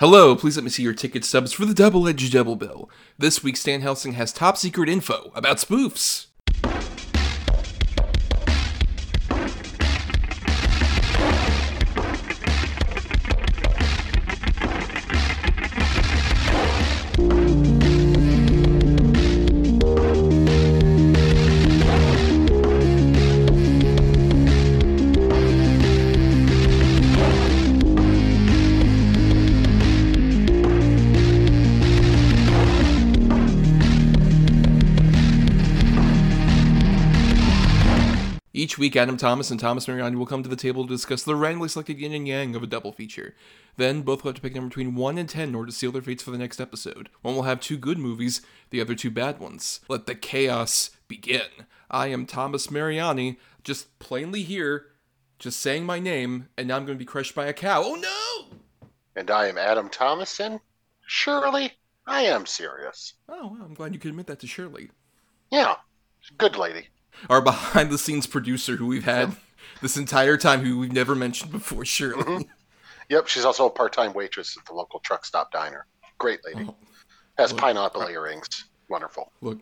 Hello, please let me see your ticket stubs for the double edged Double Bill. This week, Stan Helsing has top secret info about spoofs. Each week, Adam Thomas and Thomas Mariani will come to the table to discuss the randomly selected yin and yang of a double feature. Then, both will have to pick a number between 1 and 10 in order to seal their fates for the next episode. One will have two good movies, the other two bad ones. Let the chaos begin. I am Thomas Mariani, just plainly here, just saying my name, and now I'm going to be crushed by a cow. Oh no! And I am Adam Thomason. Shirley, I am serious. Oh, well, I'm glad you could admit that to Shirley. Yeah, good lady. Our behind the scenes producer who we've had this entire time, who we've never mentioned before, Shirley. Mhm. Yep, she's also a part-time waitress at the local truck stop diner. Great lady. Oh, Has Look. pineapple earrings. Wonderful. look,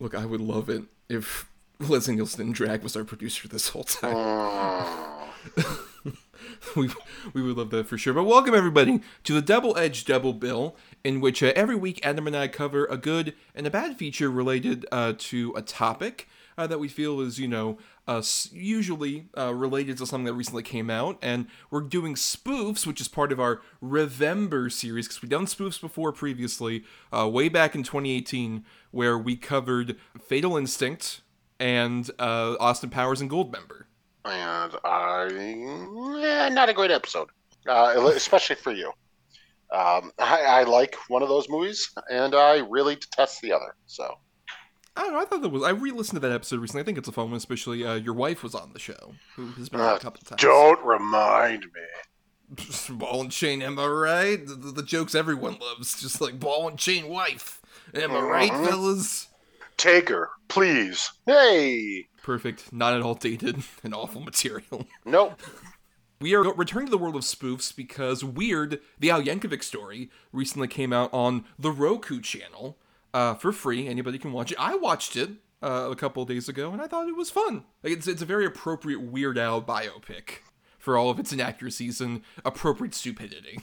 look, I would love it if Leslie Nielsen Drag was our producer this whole time. Mm. we, we would love that for sure. But welcome everybody to the Double Edge Double Bill, in which uh, every week Adam and I cover a good and a bad feature related uh, to a topic uh, that we feel is, you know, uh, usually uh, related to something that recently came out. And we're doing spoofs, which is part of our Revember series, because we've done spoofs before previously, uh, way back in 2018, where we covered Fatal Instinct and uh, Austin Powers and Goldmember. And I, yeah, not a great episode, uh, especially for you. Um, I, I like one of those movies, and I really detest the other. So I don't know. I thought that was. I re-listened to that episode recently. I think it's a fun one, especially uh, your wife was on the show, who has been on Uh, a couple times. don't remind me. ball and chain, am I right? The, the, the jokes everyone loves, just like ball and chain wife. Am I right, Mhm. fellas? Take her, please. Hey. Perfect. Not at all dated and awful material. Nope. We are returning to the world of spoofs because Weird, the Al Yankovic story, recently came out on the Roku channel uh, for free. Anybody can watch it. I watched it uh, a couple days ago, and I thought it was fun. Like it's it's a very appropriate Weird Al biopic for all of its inaccuracies and appropriate stupidity.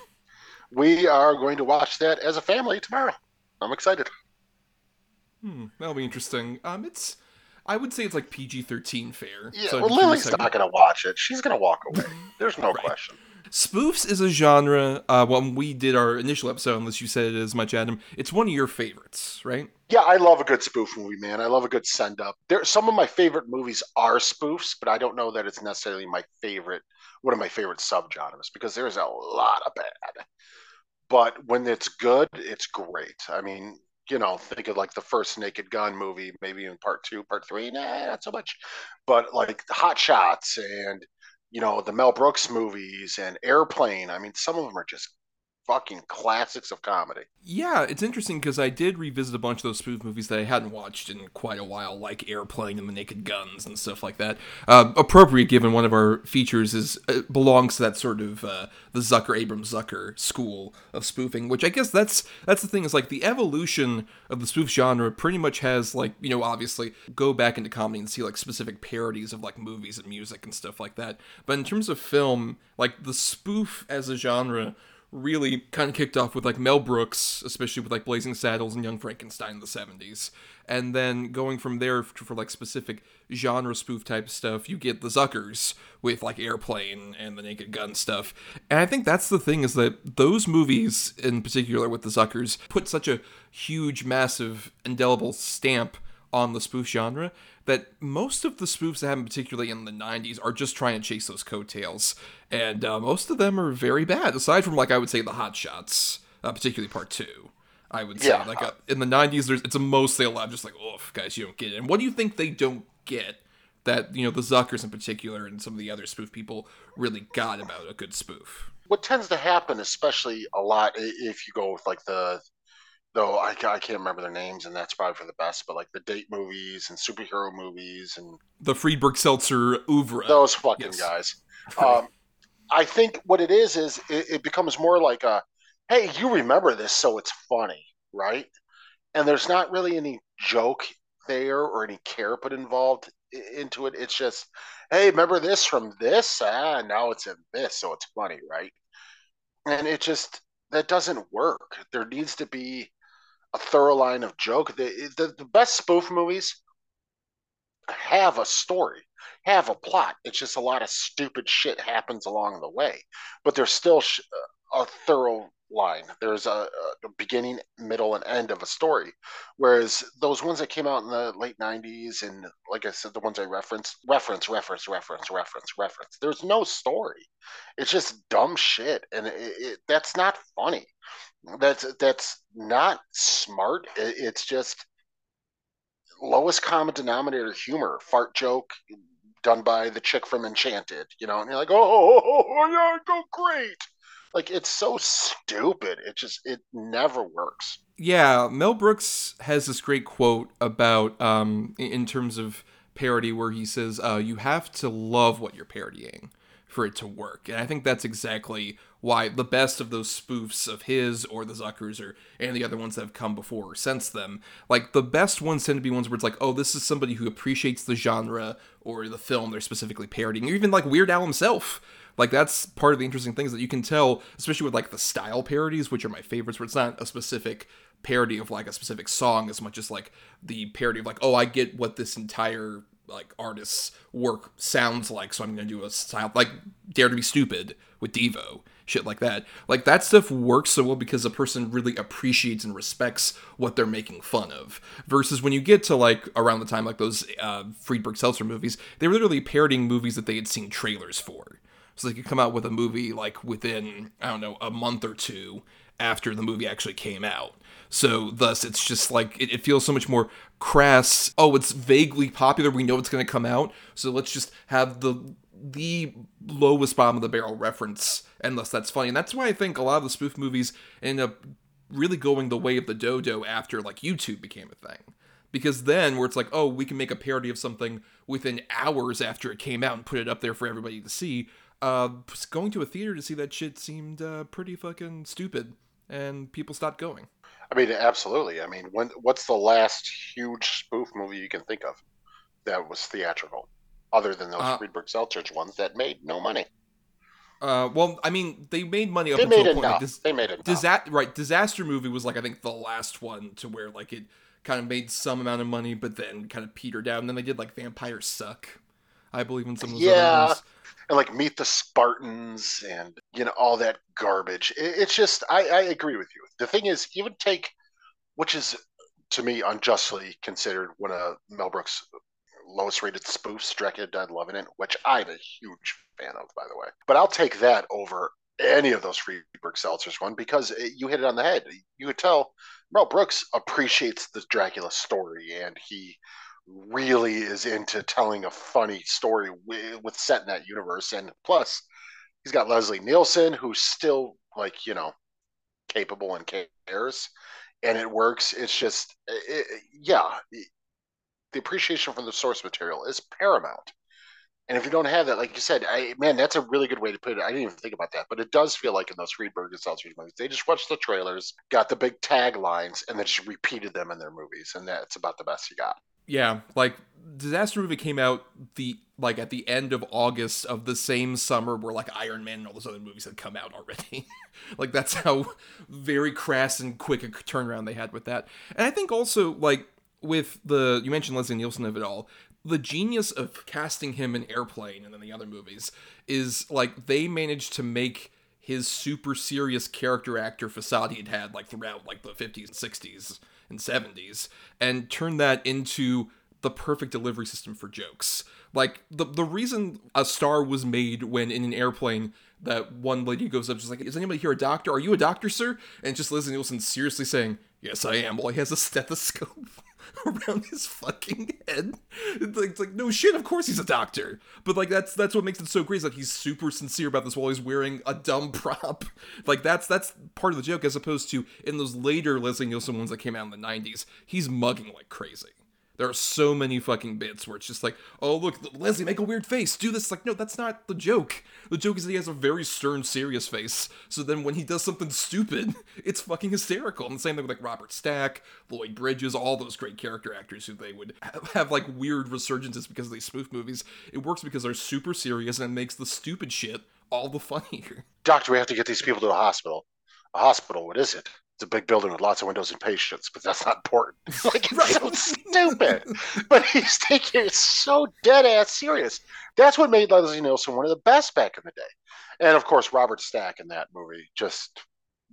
We are going to watch that as a family tomorrow. I'm excited. Hmm, that'll be interesting. Um, it's I would say it's like PG thirteen fare. Yeah, so well, Lily's not going to watch it. She's going to walk away. There's no Right. question. Spoofs is a genre. Uh, when we did our initial episode, unless you said it as much, Adam, it's one of your favorites, right? Yeah, I love a good spoof movie, man. I love a good send up. There, some of my favorite movies are spoofs, but I don't know that it's necessarily my favorite. One of my favorite subgenres because there's a lot of bad. But when it's good, it's great. I mean, you know, think of like the first Naked Gun movie, maybe in part two, part three, nah, not so much. But like Hot Shots and you know the Mel Brooks movies and Airplane. I mean, some of them are just fucking classics of comedy. Yeah, it's interesting because I did revisit a bunch of those spoof movies that I hadn't watched in quite a while, like Airplane and The Naked Guns and stuff like that. Uh, appropriate given one of our features is uh, belongs to that sort of uh, the Zucker Abrams Zucker school of spoofing, which I guess that's that's the thing is like the evolution of the spoof genre pretty much has like you know obviously go back into comedy and see like specific parodies of like movies and music and stuff like that. But in terms of film, like the spoof as a genre really kind of kicked off with like Mel Brooks, especially with like Blazing Saddles and Young Frankenstein in the 70s. And then going from there for, for like specific genre spoof type stuff, you get the Zuckers with like Airplane and the Naked Gun stuff. And I think that's the thing is that those movies in particular with the Zuckers put such a huge, massive, indelible stamp on the spoof genre that most of the spoofs that happen particularly in the 90s are just trying to chase those coattails. And uh, most of them are very bad aside from like i would say the hot shots uh, particularly part two i would say. Yeah. like uh, in the 90s there's it's a mostly a lot of just like oh guys you don't get it. And what do you think they don't get that you know the zuckers in particular and some of the other spoof people really got about a good spoof? What tends to happen, especially a lot, if you go with like the, though I, I can't remember their names, and that's probably for the best, but like the date movies and superhero movies and the friedberg seltzer oeuvre those fucking yes. guys. Um, I think what it is is it, it becomes more like a hey, you remember this, so it's funny, right? And there's not really any joke there or any care put involved into it. It's just, hey, remember this from this? Ah, now it's in this, so it's funny, right? And it just that doesn't work. There needs to be a thorough line of joke. The, the, the best spoof movies have a story, have a plot. It's just a lot of stupid shit happens along the way, but there's still sh- a thorough line. There's a, a, beginning, middle, and end of a story. Whereas those ones that came out in the late '90s and, like I said, the ones I referenced, reference, reference, reference, reference, reference. There's no story. It's just dumb shit, and it, it, that's not funny. That's that's not smart. It's just lowest common denominator humor, fart joke done by the chick from Enchanted, you know, and you're like, oh, oh, oh, oh yeah, go great. Like it's so stupid. It just it never works. Yeah, Mel Brooks has this great quote about um in terms of parody where he says, uh, you have to love what you're parodying for it to work. And I think that's exactly why the best of those spoofs of his or the Zuckers and the other ones that have come before or since them, like the best ones tend to be ones where it's like, oh, this is somebody who appreciates the genre or the film they're specifically parodying, or even like Weird Al himself. Like that's part of the interesting things that you can tell, especially with like the style parodies, which are my favorites, where it's not a specific parody of like a specific song as much as like the parody of like, oh, I get what this entire like artist's work sounds like, so I'm gonna do a style like Dare to Be Stupid with Devo shit like that. Like that stuff works so well because a person really appreciates and respects what they're making fun of. Versus when you get to like around the time like those uh, Friedberg Seltzer movies, they were literally parodying movies that they had seen trailers for. So they could come out with a movie like within I don't know a month or two after the movie actually came out. So thus, it's just like it, it, feels so much more crass. Oh, it's vaguely popular. We know it's going to come out, so let's just have the the lowest bottom of the barrel reference, thus that's funny. And that's why I think a lot of the spoof movies end up really going the way of the dodo after like YouTube became a thing. Because then, where it's like, oh, we can make a parody of something within hours after it came out and put it up there for everybody to see. Uh, going to a theater to see that shit seemed uh, pretty fucking stupid, and people stopped going. I mean, absolutely. I mean, when what's the last huge spoof movie you can think of that was theatrical, other than those uh, Friedberg ones that made no money? Uh, well, I mean, they made money up they until made a point. Like, dis- they made it. Disa- right, disaster movie was like I think the last one to where like it kind of made some amount of money, but then kind of petered out. And then they did like Vampires Suck, I believe, in some of those yeah. And like Meet the Spartans and you know all that garbage. It, it's just I, I agree with you. The thing is, even take which is to me unjustly considered one of Mel Brooks' lowest rated spoofs, Dracula Dead Loving It, which I'm a huge fan of, by the way. But I'll take that over any of those Friedberg Seltzers one because eh, you hit it on the head. You could tell Mel Brooks appreciates the Dracula story and he really is into telling a funny story with, with set in that universe. And plus, he's got Leslie Nielsen, who's still like you know capable and cares, and it works. It's just it, yeah, the appreciation for the source material is paramount. And if you don't have that, like you said, I, man, that's a really good way to put it. I didn't even think about that, but it does feel like in those Friedberg and Seltzer's movies, they just watched the trailers, got the big taglines, and then just repeated them in their movies, and that's about the best you got. Yeah, like Disaster Movie came out the like at the end of August of the same summer where like Iron Man and all those other movies had come out already. like that's how very crass and quick a turnaround they had with that. And I think also like with the you mentioned Leslie Nielsen of it all, the genius of casting him in Airplane and then the other movies is like they managed to make his super serious character actor facade he'd had like throughout like the 50s and 60s and 70s and turn that into the perfect delivery system for jokes. Like the the reason a star was made when in an airplane that one lady goes up, she's like, "Is anybody here a doctor? Are you a doctor, sir?" And just Leslie Nielsen seriously saying, "Yes, I am." While he has a stethoscope around his fucking head. It's like, no shit, of course he's a doctor. But like that's that's what makes it so. Is like he's super sincere about this while he's wearing a dumb prop. Like that's that's part of the joke, as opposed to in those later Leslie Nielsen ones that came out in the '90s, he's mugging like crazy. There are so many fucking bits where it's just like, oh look, Leslie, make a weird face, do this. Like, no, that's not the joke. The joke is that he has a very stern, serious face. So then when he does something stupid, it's fucking hysterical. And the same thing with like Robert Stack, Lloyd Bridges, all those great character actors who they would have like weird resurgences because of these spoof movies. It works because they're super serious and it makes the stupid shit all the funnier. Doctor, we have to get these people to a hospital. A hospital? What is it? A big building with lots of windows and patients, but that's not important. like it's right. so stupid. but he's taking it so dead ass serious. That's what made Leslie Nielsen one of the best back in the day. And of course, Robert Stack in that movie just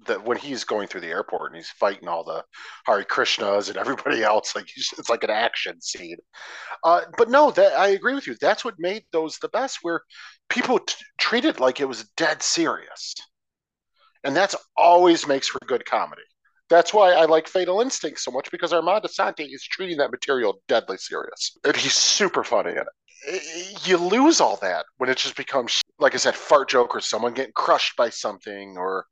that when he's going through the airport and he's fighting all the Hare Krishnas and everybody else, like it's like an action scene. Uh, but no, that I agree with you. That's what made those the best, where people t- treat it like it was dead serious, and that's always makes for good comedy. That's why I like Fatal Instinct so much because Armand Assante is treating that material deadly serious, and he's super funny in it. You lose all that when it just becomes, like I said, fart joke or someone getting crushed by something or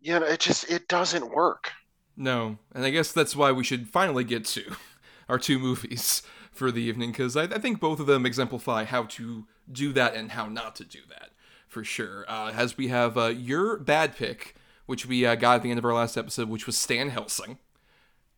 you know, it just it doesn't work. No, and I guess that's why we should finally get to our two movies for the evening because I, I, think both of them exemplify how to do that and how not to do that for sure. Uh, as we have uh, your bad pick, which we uh, got at the end of our last episode, which was Stan Helsing.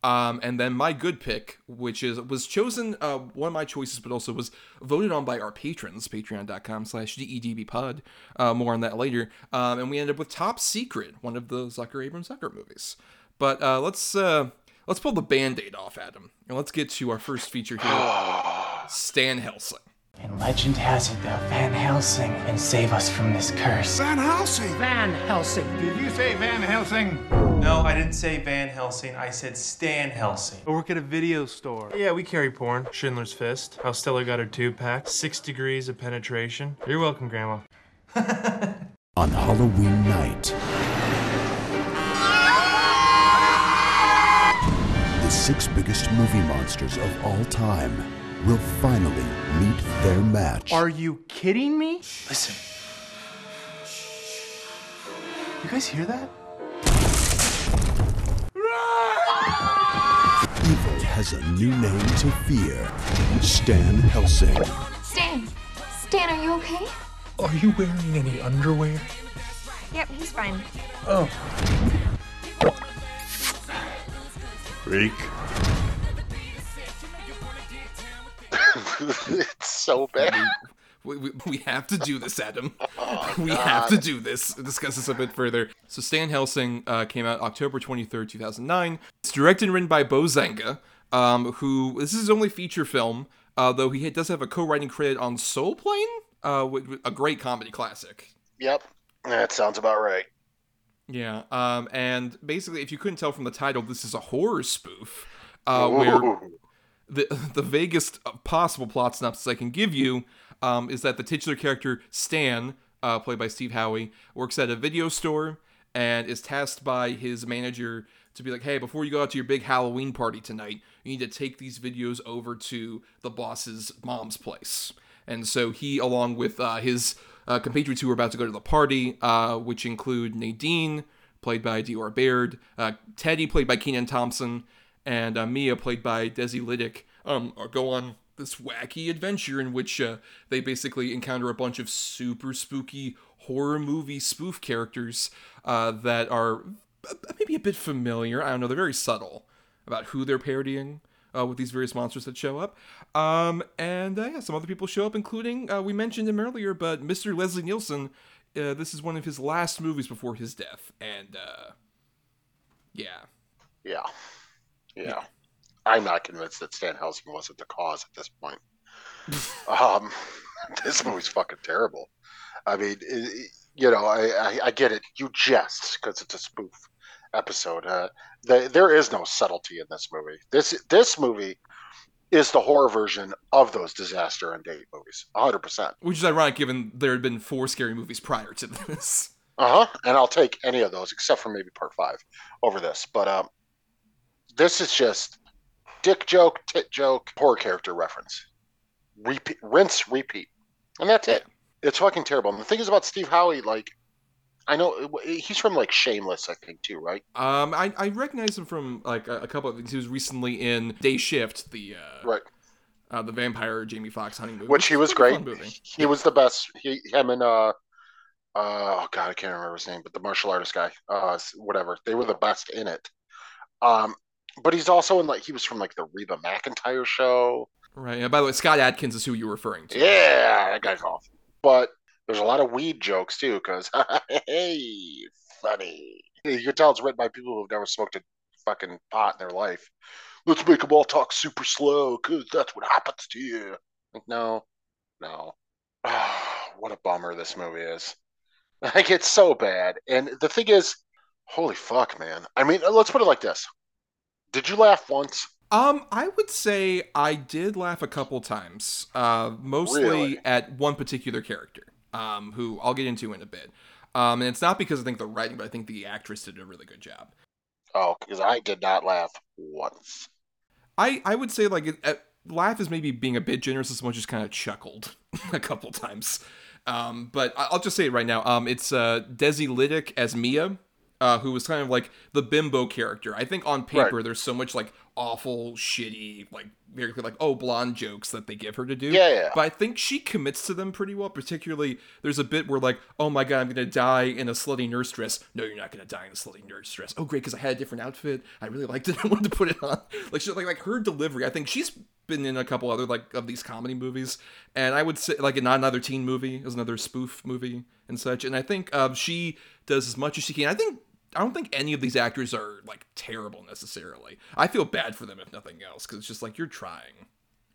Um, and then my good pick, which is was chosen uh, one of my choices, but also was voted on by our patrons, patreon.com slash dedbpod. Uh, more on that later. Um, and we ended up with Top Secret, one of the Zucker Abrams Zucker movies. But uh, let's uh, let's pull the band-aid off, Adam, and let's get to our first feature here, Stan Helsing. And legend has it that Van Helsing can save us from this curse. Van Helsing! Van Helsing! Did you say Van Helsing? No, I didn't say Van Helsing. I said Stan Helsing. I work at a video store. Yeah, we carry porn. Schindler's Fist. How Stella got her tube pack. Six degrees of penetration. You're welcome, Grandma. On Halloween night, the six biggest movie monsters of all time will finally meet their match. Are you kidding me? Listen. You guys hear that? Evil has a new name to fear Stan Helsing. Stan! Stan, are you okay? Are you wearing any underwear? Yep, he's fine. Oh. Freak. it's so bad. We, we, we, have to do this, Adam. Oh, we God. have to do this. Discuss this a bit further. So, Stan Helsing uh, came out October 23rd, 2009. It's directed and written by Bo Zenga, um, who, this is his only feature film, uh, though he does have a co writing credit on Soul Plane, uh, a great comedy classic. Yep, that sounds about right. Yeah, um, and basically, if you couldn't tell from the title, this is a horror spoof uh, where the the vaguest possible plot synopsis I can give you um, is that the titular character Stan, uh, played by Steve Howey, works at a video store and is tasked by his manager to be like, "Hey, before you go out to your big Halloween party tonight, you need to take these videos over to the boss's mom's place." And so he, along with uh, his uh, compatriots who are about to go to the party, uh, which include Nadine, played by Diora Baird, uh, Teddy, played by Kenan Thompson, and uh, Mia, played by Desi Lydic, um, go on this wacky adventure in which uh, they basically encounter a bunch of super spooky horror movie spoof characters uh, that are maybe a bit familiar. I don't know. They're very subtle about who they're parodying uh, with these various monsters that show up. Um, and uh, yeah, some other people show up, including uh, we mentioned him earlier, but Mr. Leslie Nielsen. Uh, this is one of his last movies before his death, and yeah, yeah. Yeah. I'm not convinced that Stan Helsing wasn't the cause at this point. um, this movie's fucking terrible. I mean, it, you know, I, I, I, get it. You jest because it's a spoof episode. Uh, the, there is no subtlety in this movie. This this movie is the horror version of those disaster and date movies, 100. percent Which is ironic, given there had been four scary movies prior to this. Uh huh. And I'll take any of those, except for maybe part five, over this. But um, this is just dick joke, tit joke, poor character reference. Repeat, rinse, repeat, and that's it. It's fucking terrible. And the thing is about Steve Howey, like, I know he's from like Shameless, I think too, right? Um, I, I recognize him from like a, a couple of things. He was recently in Day Shift, the uh, right, uh, the vampire Jamie Foxx hunting movie, which he was great. He was the best. He, him and uh, uh, oh god, I can't remember his name, but the martial artist guy, uh, whatever. They were the best in it. Um, but he's also in like he was from like the Reba McEntire show. Right. And by the way, Scott Adkins is who you're referring to. Yeah, that guy's awesome. But there's a lot of weed jokes too, because hey, funny. You can tell it's written by people who've never smoked a fucking pot in their life. Let's make them all talk super slow, because that's what happens to you. Like, no, no. what a bummer this movie is. Like, it's so bad. And the thing is, holy fuck, man. I mean, let's put it like this. Did you laugh once? Um, I would say I did laugh a couple times. Uh, mostly really? at one particular character um, who I'll get into in a bit. Um, and it's not because I think the writing, but I think the actress did a really good job. Oh, because I did not laugh once. I I would say like it, uh, laugh is maybe being a bit generous as much as kind of chuckled a couple times. Um, but I'll just say it right now. Um, it's uh, Daisy Lydic as Mia, uh, who was kind of like the bimbo character. I think on paper right. there's so much like awful, shitty, like very like oh blonde jokes that they give her to do. Yeah, yeah. But I think she commits to them pretty well. Particularly, there's a bit where like, oh my god, I'm gonna die in a slutty nurse dress. No, you're not gonna die in a slutty nurse dress. Oh great, because I had a different outfit. I really liked it. I wanted to put it on. Like she like like her delivery. I think she's been in a couple other like of these comedy movies, and I would say like not another teen movie. is another spoof movie and such. And I think um, she does as much as she can. I think I don't think any of these actors are like terrible necessarily. I feel bad for them if nothing else because it's just like you're trying,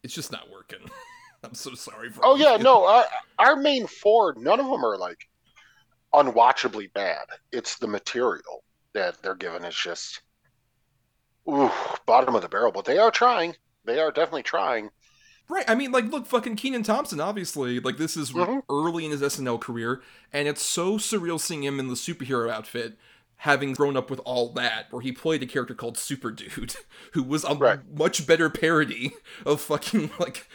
it's just not working. I'm so sorry for. Oh yeah, no, our, our main four, none of them are like unwatchably bad. It's the material that they're given is just ooh, bottom of the barrel. But they are trying. They are definitely trying. Right. I mean, like, look, fucking Kenan Thompson, obviously, like, this is mm-hmm. early in his SNL career, and it's so surreal seeing him in the superhero outfit having grown up with all that, where he played a character called Super Dude, who was a right. much better parody of fucking like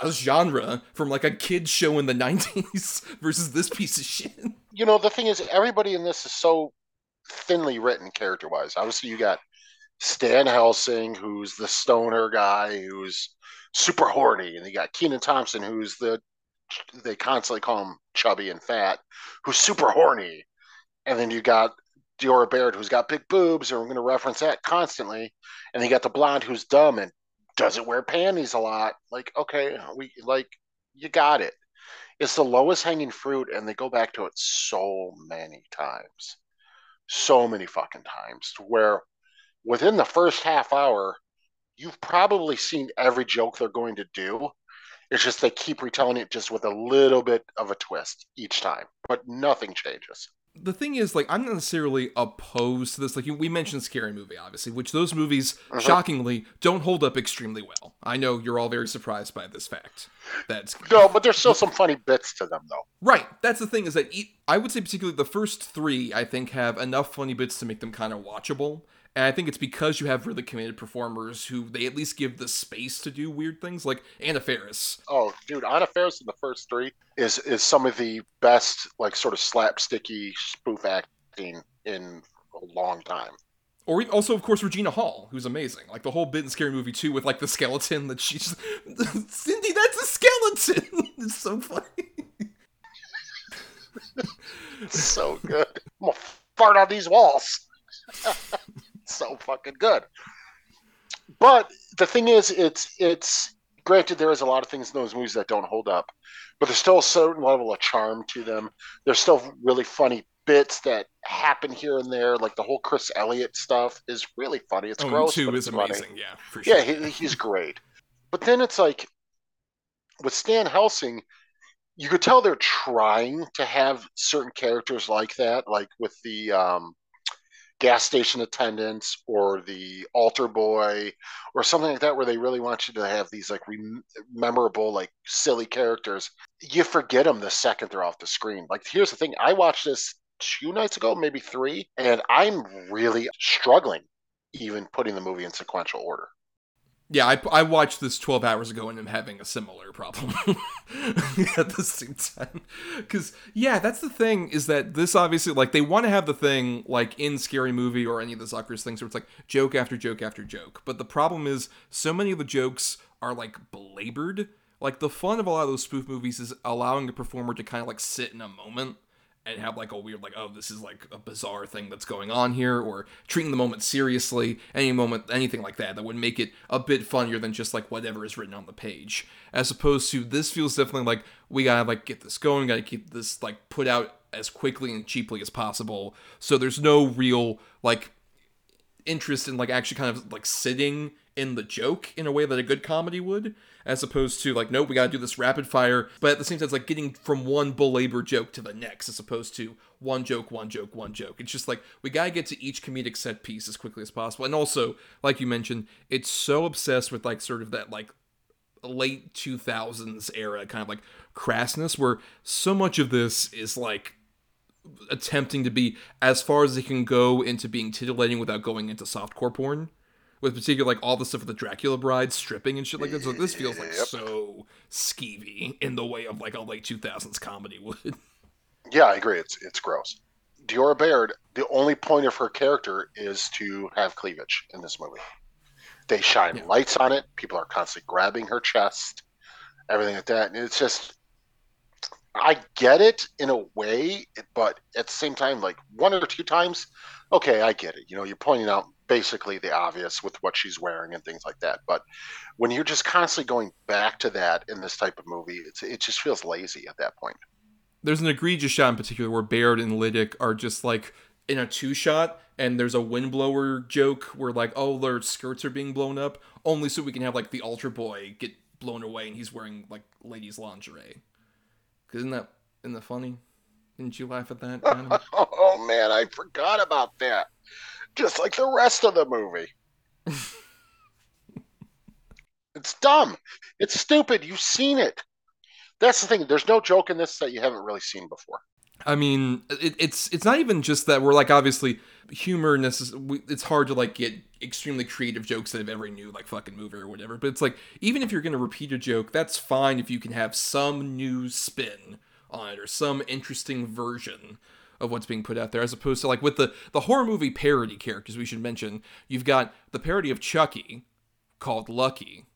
a genre from like a kid show in the '90s versus this piece of shit. You know, the thing is, everybody in this is so thinly written character wise. Obviously, you got Stan Helsing, who's the stoner guy, who's super horny, and you got Kenan Thompson, who's the they constantly call him chubby and fat, who's super horny. And then you got Diora Baird, who's got big boobs, and we're going to reference that constantly. And you got the blonde who's dumb and doesn't wear panties a lot. Like, okay, we like you got it. It's the lowest hanging fruit, and they go back to it so many times, so many fucking times, to where within the first half hour, you've probably seen every joke they're going to do. It's just they keep retelling it just with a little bit of a twist each time, but nothing changes the thing is, like, I'm not necessarily opposed to this. Like, we mentioned Scary Movie, obviously, which those movies, uh-huh. shockingly, don't hold up extremely well. I know you're all very surprised by this fact. That's no, but there's still some funny bits to them, though. Right. That's the thing is that I would say, particularly the first three, I think have enough funny bits to make them kind of watchable. And I think it's because you have really committed performers who they at least give the space to do weird things, like Anna Faris. Oh, dude, Anna Faris in the first three is is some of the best, like sort of slapsticky spoof acting in a long time. Or also, of course, Regina Hall, who's amazing. Like the whole bit in Scary Movie 2 with like the skeleton that she's Cindy, that's a skeleton. it's so funny. so good. I'm gonna fart on these walls so fucking good. But the thing is, it's it's granted there is a lot of things in those movies that don't hold up, but there's still a certain level of charm to them. There's still really funny bits that happen here and there, like the whole Chris Elliott stuff is really funny. It's oh, gross, two but is it's amazing. Funny. Yeah, for sure. Yeah, he, he's great. But then it's like with Stan Helsing, you could tell they're trying to have certain characters like that, like with the um, gas station attendants or the altar boy or something like that where they really want you to have these like rem- memorable like silly characters. You forget them the second they're off the screen. Like here's the thing. I watched this two nights ago maybe three and i'm really struggling even putting the movie in sequential order Yeah, I, I watched this 12 hours ago and I'm having a similar problem at the same time. Because, yeah, that's the thing is that this obviously, like, they want to have the thing, like, in Scary Movie or any of the Zuckers things where it's like joke after joke after joke. But the problem is, so many of the jokes are, like, belabored. Like, the fun of a lot of those spoof movies is allowing the performer to kind of, like, sit in a moment and have like a weird like oh this is like a bizarre thing that's going on here or treating the moment seriously any moment anything like that that would make it a bit funnier than just like whatever is written on the page. As opposed to this feels definitely like we gotta like get this going gotta keep this like put out as quickly and cheaply as possible. So there's no real like interest in like actually kind of like sitting in the joke in a way that a good comedy would as opposed to like nope we gotta do this rapid fire. But at the same time it's like getting from one belabor joke to the next as opposed to one joke one joke one joke. It's just like we gotta get to each comedic set piece as quickly as possible. And also like you mentioned it's so obsessed with like sort of that like late 2000s era kind of like crassness where so much of this is like attempting to be as far as it can go into being titillating without going into softcore porn with particular like all the stuff with the Dracula bride stripping and shit like that. So this feels like Yep. so skeevy in the way of like a late two thousands comedy would. Yeah, I agree. It's it's gross. Diora Baird, the only point of her character is to have cleavage in this movie. They shine Yeah. lights on it. People are constantly grabbing her chest, everything like that. And it's just, I get it in a way, but at the same time, like one or two times, okay, I get it. You know, you're pointing out basically the obvious with what she's wearing and things like that. But when you're just constantly going back to that in this type of movie, it's, it just feels lazy at that point. There's an egregious shot in particular where Baird and Lydic are just like in a two shot and there's a windblower joke where like oh their skirts are being blown up only so we can have like the ultra boy get blown away and he's wearing like ladies lingerie. Cause Isn't that isn't that funny? Didn't you laugh at that? Oh man, I forgot about that. Just like the rest of the movie. it's dumb. It's stupid. You've seen it. That's the thing. There's no joke in this that you haven't really seen before. I mean, it, it's it's not even just that we're like obviously humor necess- It's hard to like get extremely creative jokes out of every new like fucking movie or whatever. But it's like even if you're gonna repeat a joke, that's fine if you can have some new spin on it or some interesting version of what's being put out there, as opposed to like with the the horror movie parody characters. We should mention you've got the parody of Chucky called Lucky.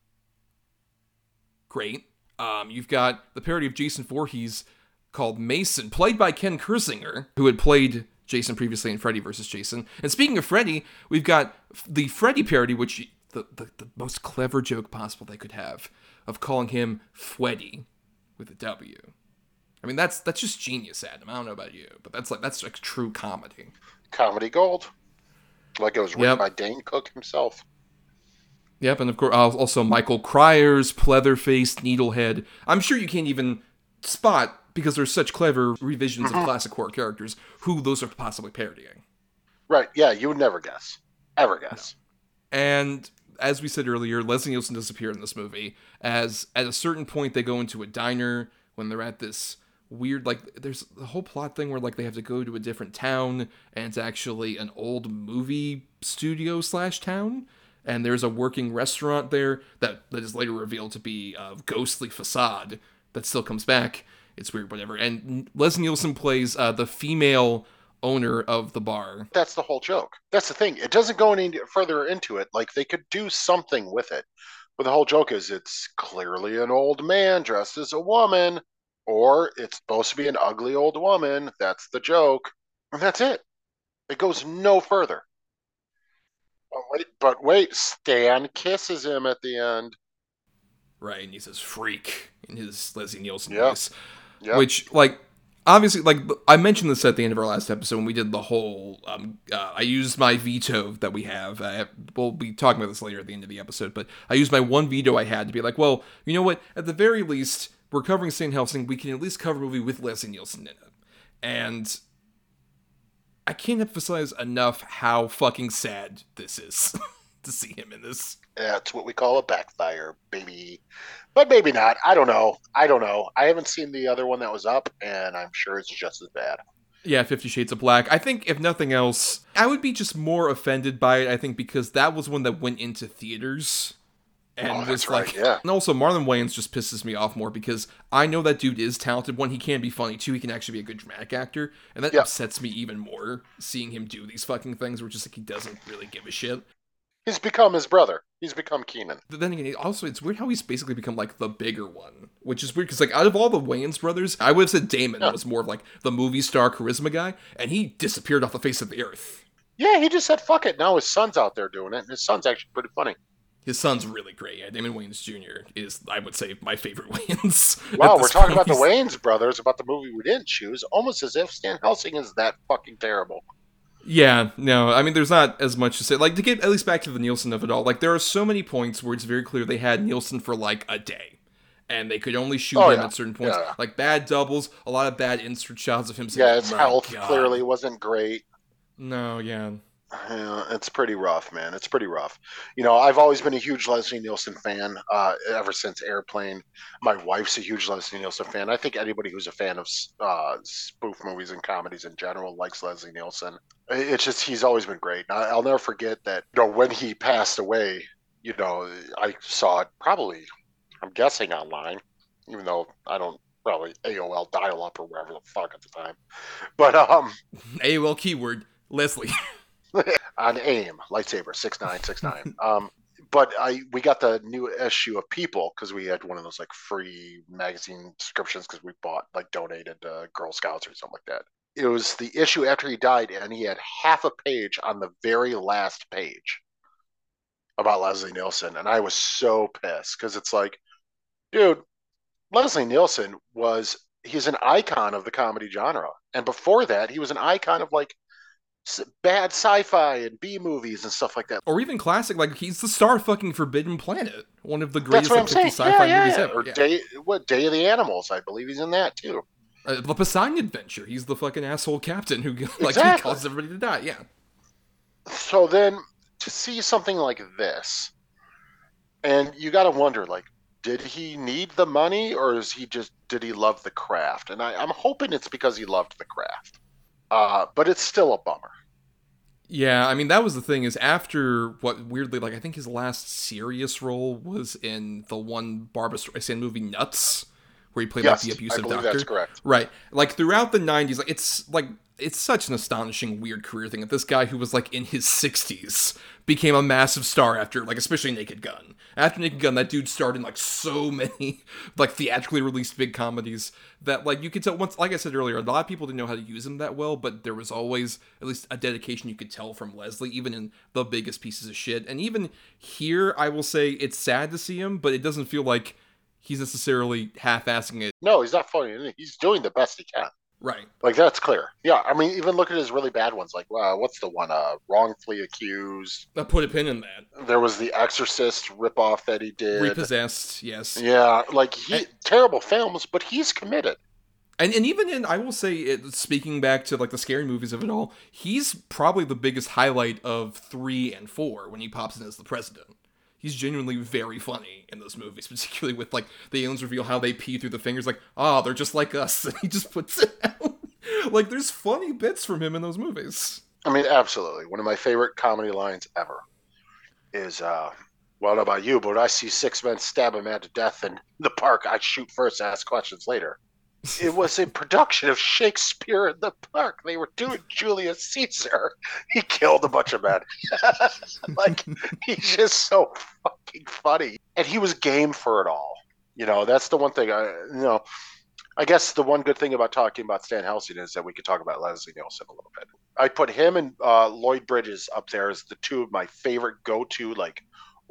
Great. Um, you've got the parody of Jason Voorhees called Mason, played by Ken Kirzinger, who had played Jason previously in Freddy vs. Jason. And speaking of Freddy, we've got the Freddy parody, which the, the, the most clever joke possible they could have of calling him Freddy with a W. I mean, that's that's just genius, Adam. I don't know about you, but that's like that's like true comedy. Comedy gold. Like it was written Yep. by Dane Cook himself. Yep, and of course also Michael Cryers, Pleatherface, Needlehead. I'm sure you can't even spot because there's such clever revisions of mm-hmm. classic horror characters who those are possibly parodying. Right. Yeah, you would never guess. Ever guess. And as we said earlier, Leslie Nielsen does appear in this movie. As at a certain point, they go into a diner when they're at this weird like there's the whole plot thing where like they have to go to a different town and it's actually an old movie studio slash town and there's a working restaurant there that that is later revealed to be a ghostly facade that still comes back it's weird whatever and les nielsen plays uh, the female owner of the bar That's the whole joke. That's the thing. It doesn't go any further into it. Like they could do something with it. But the whole joke is it's clearly an old man dressed as a woman, or it's supposed to be an ugly old woman. That's the joke. And that's it. It goes no further. But wait, but wait, Stan kisses him at the end. right? And he says "freak" in his Leslie Nielsen Yep. voice, Yep. which like obviously like I mentioned this at the end of our last episode when we did the whole. Um, uh, I used my veto that we have. We'll be talking about this later at the end of the episode, but I used my one veto I had to be like, well, you know what? At the very least, we're covering Stan Helsing. We can at least cover a movie with Leslie Nielsen in it, and. I can't emphasize enough how fucking sad this is to see him in this. That's what we call a backfire, baby. But maybe not. I don't know. I don't know. I haven't seen the other one that was up, and I'm sure it's just as bad. Yeah, Fifty Shades of Black. I think if nothing else, I would be just more offended by it. I think because that was one that went into theaters, And Oh, was like, right, yeah. and also Marlon Wayans just pisses me off more because I know that dude is talented. One, he can be funny. Two, he can actually be a good dramatic actor, and that Yeah. upsets me even more seeing him do these fucking things where just like he doesn't really give a shit. He's become his brother. He's become Keenen. But then again, also it's weird how he's basically become like the bigger one, which is weird because like out of all the Wayans brothers, I would have said Damon Yeah. was more of like the movie star charisma guy, and he disappeared off the face of the earth. Yeah, he just said fuck it. Now his son's out there doing it, and his son's actually pretty funny. His son's really great. Yeah, Damon Wayans Jr. is, I would say, my favorite Wayans. Wow, we're talking about the. Wayans brothers, about the movie we didn't choose, almost as if Stan Helsing is that fucking terrible. Yeah, no, I mean, there's not as much to say. Like, to get at least back to the Nielsen of it all, like, there are so many points where it's very clear they had Nielsen for, like, a day. And they could only shoot Oh, him yeah. at certain points. Yeah. Like, bad doubles, a lot of bad insert shots of him saying, Yeah, his oh "My health God." clearly wasn't great. No, yeah. Yeah, it's pretty rough, man. It's pretty rough. You know, I've always been a huge Leslie Nielsen fan uh, ever since Airplane. My wife's a huge Leslie Nielsen fan. I think anybody who's a fan of uh, spoof movies and comedies in general likes Leslie Nielsen. It's just he's always been great. I'll never forget that. You know, when he passed away, you know, I saw it probably. I'm guessing online, even though I don't probably AOL dial up or wherever the fuck at the time. But um, AOL keyword, Leslie. on AIM lightsaber six nine six nine. Um, but I we got the new issue of People because we had one of those like free magazine subscriptions because we bought like donated to Girl Scouts or something like that. It was the issue after he died, and he had half a page on the very last page about Leslie Nielsen, and I was so pissed because it's like, dude, Leslie Nielsen was he's an icon of the comedy genre, and before that, he was an icon of like bad sci-fi and B movies and stuff like that. or even classic, like, he's the star fucking Forbidden Planet. One of the greatest like, sci-fi yeah, yeah, movies yeah. ever. Or. Day, what Day of the Animals? I believe he's in that too. Uh, the Poseidon Adventure. He's the fucking asshole captain who, like, Exactly. he causes everybody to die. Yeah. So then to see something like this, and you got to wonder, like, did he need the money, or is he just did he love the craft? And I, I'm hoping it's because he loved the craft. Uh, but it's still a bummer. Yeah, I mean that was the thing is after what weirdly like I think his last serious role was in the one Barbra Streisand movie Nuts, where he played Yes, like the abusive I believe doctor. that's correct. Right, like throughout the '90s, like it's like it's such an astonishing weird career thing that this guy who was like in his 60s became a massive star after like especially Naked Gun. After Naked Gun, that dude starred in like so many like theatrically released big comedies that like you could tell once like I said earlier, a lot of people didn't know how to use him that well, but there was always at least a dedication you could tell from Leslie, even in the biggest pieces of shit. And even here, I will say it's sad to see him, but it doesn't feel like he's necessarily half-assing it. No, he's not funny. He's doing the best he can. Right. Like that's clear. Yeah, I mean, even look at his really bad ones. Like, uh, what's the one? Uh, wrongfully accused. I put a pin in that. There was the Exorcist ripoff that he did. Repossessed, yes. Yeah, like he terrible films, but he's committed. And and even in I will say it speaking back to like the scary movies of it all, he's probably the biggest highlight of 3 and 4 when he pops in as the president. He's genuinely very funny in those movies, particularly with like the aliens reveal how they pee through the fingers like, "Oh, they're just like us." And he just puts it out. like there's funny bits from him in those movies. I mean, absolutely. One of my favorite comedy lines ever is, uh, well, about you, but I see six men stab a man to death in the park. I shoot first, ask questions later. It was a production of Shakespeare in the Park. They were doing Julius Caesar. He killed a bunch of men. like, he's just so fucking funny. And he was game for it all. You know, that's the one thing I, you know, I guess the one good thing about talking about Stan Helsing is that we could talk about Leslie Nielsen a little bit. I put him and uh, Lloyd Bridges up there as the two of my favorite go-to like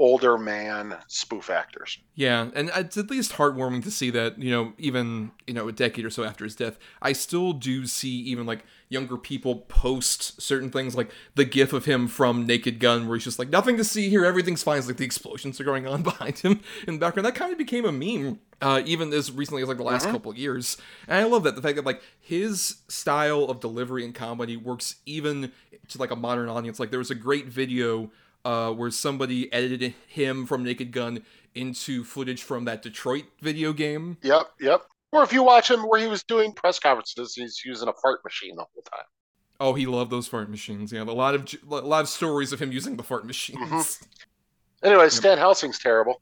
older man spoof actors. Yeah, and it's at least heartwarming to see that, you know, even, you know, a decade or so after his death, I still do see even like younger people post certain things like the gif of him from Naked Gun where he's just like nothing to see here, everything's fine. It's like the explosions are going on behind him in the background. That kind of became a meme. Uh, even as recently as like the last couple of years, and I love that the fact that like his style of delivery and comedy works even to like a modern audience. Like there was a great video uh, where somebody edited him from Naked Gun into footage from that Detroit video game. Yep, yep. Or if you watch him where he was doing press conferences, he's using a fart machine the whole time. Oh, he loved those fart machines. Yeah, a lot of a lot of stories of him using the fart machines. Anyway, Stan Helsing's terrible.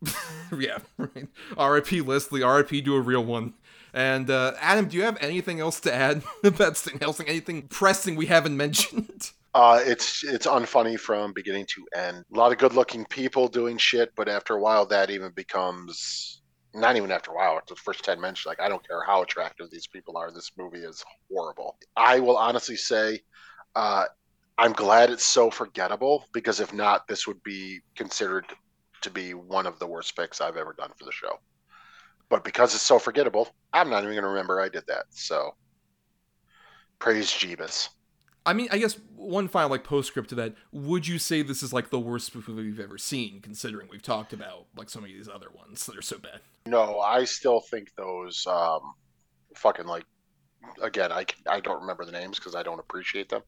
yeah, right. R.I.P. Leslie. R.I.P. Do a real one. And uh, Adam, do you have anything else to add about Stan Helsing? Anything pressing we haven't mentioned? Uh, it's it's unfunny from beginning to end. A lot of good-looking people doing shit, but after a while, that even becomes not even after a while. After the first ten minutes, like I don't care how attractive these people are. This movie is horrible. I will honestly say, uh, I'm glad it's so forgettable because if not, this would be considered to be one of the worst picks I've ever done for the show. But because it's so forgettable, I'm not even going to remember I did that. So, praise Jeebus. I mean, I guess one final like postscript to that. Would you say this is like the worst spoof movie we've ever seen, considering we've talked about like so many of these other ones that are so bad? No, I still think those um, fucking like again, I I don't remember the names because I don't appreciate them.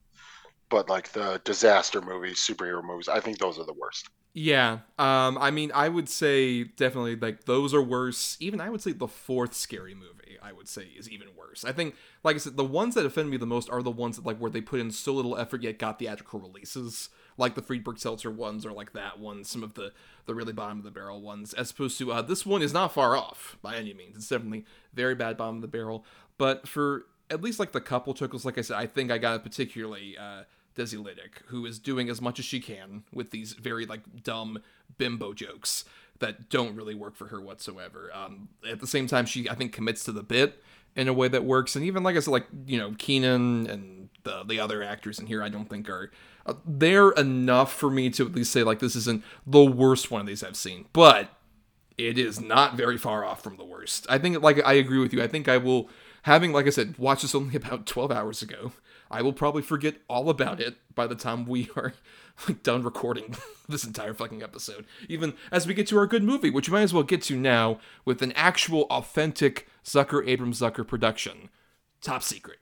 But like the disaster movies, superhero movies, I think those are the worst. Yeah. Um, I mean, I would say definitely like those are worse. Even I would say the fourth scary movie, I would say, is even worse. I think, like I said, the ones that offend me the most are the ones that like where they put in so little effort yet got theatrical releases. Like the Friedberg Seltzer ones or like that one, some of the the really bottom of the barrel ones, as opposed to uh, this one is not far off by any means. It's definitely very bad bottom of the barrel. But for at least like the couple chuckles, like I said, I think I got it particularly uh Desi Lydic, who is doing as much as she can with these very like dumb bimbo jokes that don't really work for her whatsoever. Um, at the same time, she I think commits to the bit in a way that works, and even like I said, like you know Kenan and the the other actors in here, I don't think are uh, they're enough for me to at least say like this isn't the worst one of these I've seen, but it is not very far off from the worst. I think like I agree with you. I think I will having like I said watched this only about 12 hours ago. I will probably forget all about it by the time we are like done recording this entire fucking episode. Even as we get to our good movie, which we might as well get to now with an actual authentic Zucker Abrahams Zucker production. Top secret.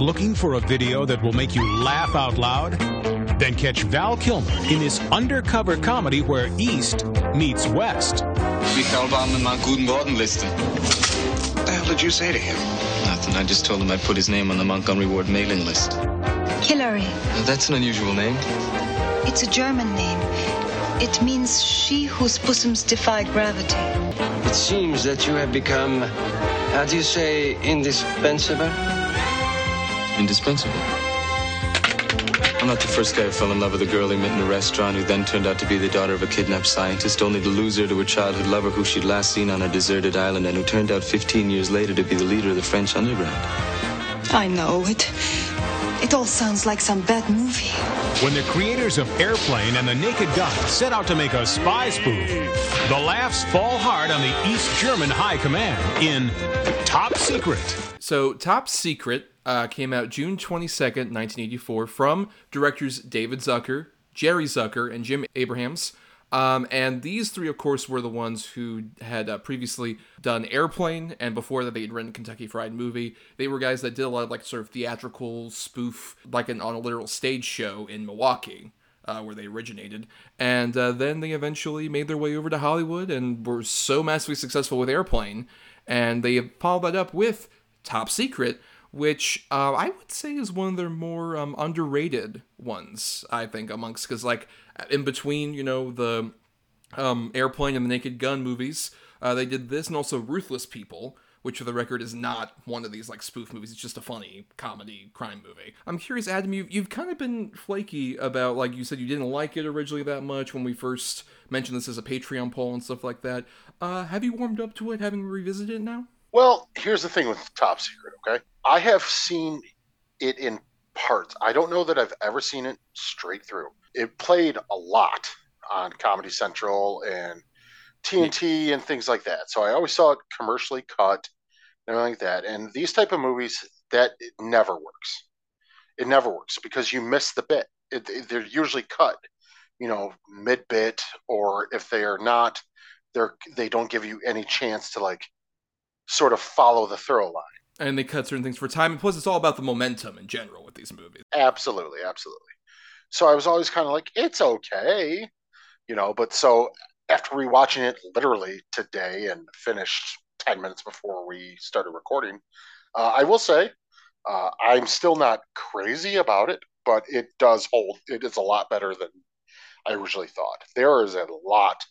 Looking for a video that will make you laugh out loud? Then catch Val Kilmer in this undercover comedy where East meets West. Michael Baumann mal guten Wortenliste. What the hell did you say to him? Nothing. I just told him I'd put his name on the Montgomery Ward mailing list. Hillary. That's an unusual name. It's a German name. It means she whose bosoms defy gravity. It seems that you have become, how do you say, indispensable? Indispensable. I'm not the first guy who fell in love with a girl he met in a restaurant who then turned out to be the daughter of a kidnapped scientist, only to lose her to a childhood lover who she'd last seen on a deserted island and who turned out 15 years later to be the leader of the French underground. I know it. It all sounds like some bad movie. When the creators of Airplane and The Naked Gun set out to make a spy spoof, the laughs fall hard on the East German High Command in Top Secret. So, Top Secret uh, came out June 22nd, 1984, from directors David Zucker, Jerry Zucker, and Jim Abrahams. Um, and these three, of course, were the ones who had uh, previously done Airplane, and before that, they had written Kentucky Fried Movie. They were guys that did a lot of like sort of theatrical spoof, like an, on a literal stage show in Milwaukee. Uh, where they originated, and uh, then they eventually made their way over to Hollywood and were so massively successful with Airplane, and they followed that up with Top Secret, which uh, I would say is one of their more um, underrated ones. I think amongst because like in between, you know, the um, Airplane and the Naked Gun movies, uh, they did this and also Ruthless People. Which, for the record, is not one of these like spoof movies. It's just a funny comedy crime movie. I'm curious, Adam. You've you've kind of been flaky about like you said you didn't like it originally that much when we first mentioned this as a Patreon poll and stuff like that. Uh, have you warmed up to it, having revisited it now? Well, here's the thing with Top Secret, okay? I have seen it in parts. I don't know that I've ever seen it straight through. It played a lot on Comedy Central and TNT and things like that. So I always saw it commercially cut and like that. And these type of movies, that it never works. It never works because you miss the bit. It, it, they're usually cut, you know, mid bit, or if they are not, they're they don't give you any chance to like sort of follow the throw line. And they cut certain things for time. And plus, it's all about the momentum in general with these movies. Absolutely, absolutely. So I was always kind of like, it's okay, you know. But so after rewatching it literally today and finished 10 minutes before we started recording, uh, I will say uh, I'm still not crazy about it, but it does hold. It is a lot better than I originally thought. There is a lot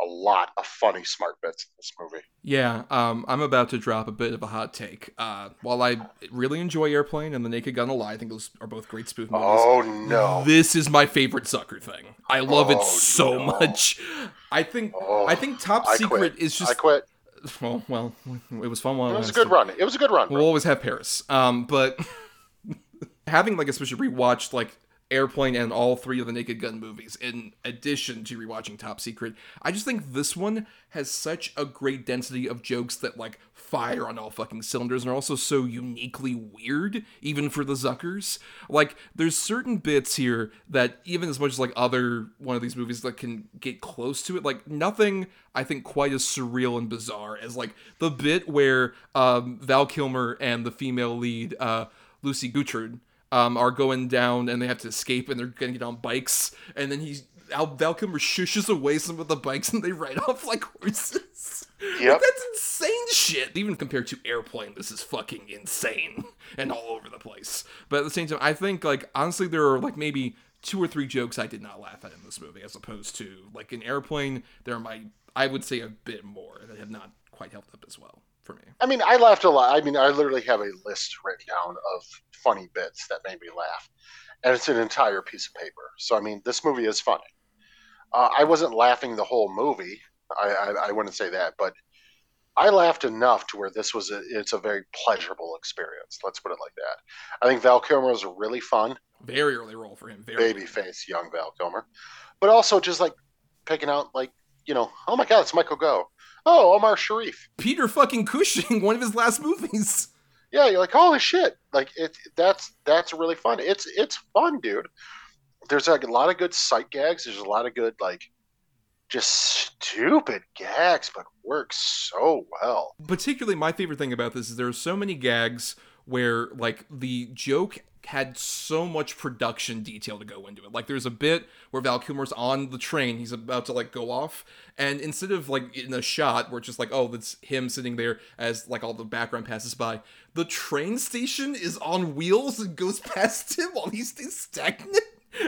a lot of funny smart bits in this movie. Yeah, um, I'm about to drop a bit of a hot take. Uh, while I really enjoy Airplane and The Naked Gun A Lie, I think those are both great spoof movies. Oh no! This is my favorite Zucker thing. I love it Oh, so no. much. I think Oh, I think Top I Secret quit. is just I quit. well, well, it was fun while It it was a good run. It was a good run. We'll always have Paris. Um, but having like especially rewatched like Airplane and all three of the Naked Gun movies, in addition to rewatching Top Secret, I just think this one has such a great density of jokes that like fire on all fucking cylinders and are also so uniquely weird, even for the Zuckers. Like, there's certain bits here that even as much as like other one of these movies that can get close to it, like nothing I think quite as surreal and bizarre as like the bit where um, Val Kilmer and the female lead, uh, Lucy Gutteridge, um, are going down and they have to escape and they're gonna get on bikes and then he's Al- Val Kilmer shushes away some of the bikes and they ride off like horses. Yep. Like, that's insane shit. Even compared to Airplane, this is fucking insane and all over the place. But at the same time, I think like honestly there are like maybe two or three jokes I did not laugh at in this movie, as opposed to like in Airplane, there are my I would say a bit more that have not quite held up as well for me. I mean, I laughed a lot. I mean, I literally have a list written down of funny bits that made me laugh, and it's an entire piece of paper. So, I mean, this movie is funny. Uh, I wasn't laughing the whole movie. I, I, I wouldn't say that, but I laughed enough to where this was a, it's a very pleasurable experience. Let's put it like that. I think Val Kilmer was really fun, Very early role for him. Very baby face young Val Kilmer, but also just like picking out like you know, oh my God, it's Michael Gough. Oh, Omar Sharif. Peter fucking Cushing, one of his last movies. yeah, you're like, holy shit! Like it, that's that's really fun. It's it's fun, dude. There's like a lot of good sight gags. There's a lot of good like just stupid gags, but works so well. particularly my favorite thing about this is there are so many gags where like the joke had so much production detail to go into it. Like there's a bit where Val Kilmer's on the train, he's about to like go off, and instead of like in a shot where it's just like, oh, that's him sitting there as like all the background passes by, the train station is on wheels and goes past him while he stays stagnant.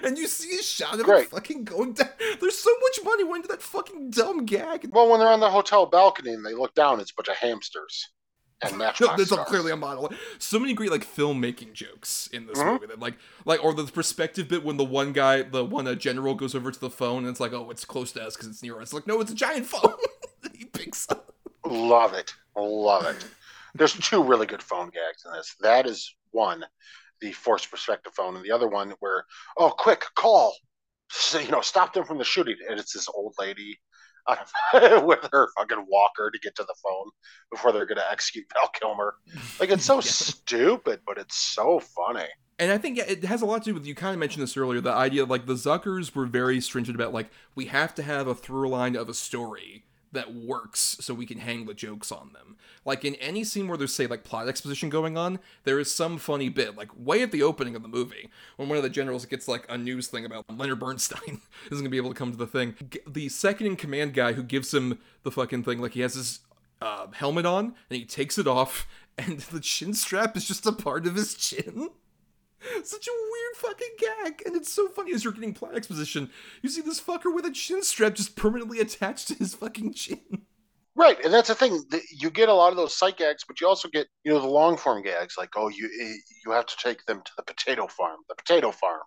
And you see a shot of Great. fucking going down. There's so much money went into that fucking dumb gag. Well, when they're on the hotel balcony and they look down, it's a bunch of hamsters and matchbox stars. clearly a model. So many great like filmmaking jokes in this Mhm. movie that like like or the perspective bit when the one guy, the one uh, general goes over to the phone and it's like, oh, it's close to us because it's near us. Like, no, it's a giant phone. he picks up. Love it. Love it. There's two really good phone gags in this. That is one, the forced perspective phone, and the other one where, oh, quick, call. So, you know, stop them from the shooting. And it's this old lady with her fucking walker to get to the phone before they're going to execute Val Kilmer. Like, it's so stupid, but it's so funny. And I think yeah, it has a lot to do with you kind of mentioned this earlier. The idea of like the Zuckers were very stringent about like we have to have a through line of a story that works so we can hang the jokes on them. Like in any scene where there's say like plot exposition going on, there is some funny bit. Like way at the opening of the movie, when one of the generals gets like a news thing about Leonard Bernstein isn't gonna be able to come to the thing. The second in command guy who gives him the fucking thing, like he has his uh, helmet on and he takes it off, and the chin strap is just a part of his chin. Such a weird fucking gag, and it's so funny as you're getting plot exposition. You see this fucker with a chin strap just permanently attached to his fucking chin. Right, and that's the thing. You get a lot of those sight gags, but you also get you know the long form gags, like oh you eh, you have to take them to the potato farm, the potato farm.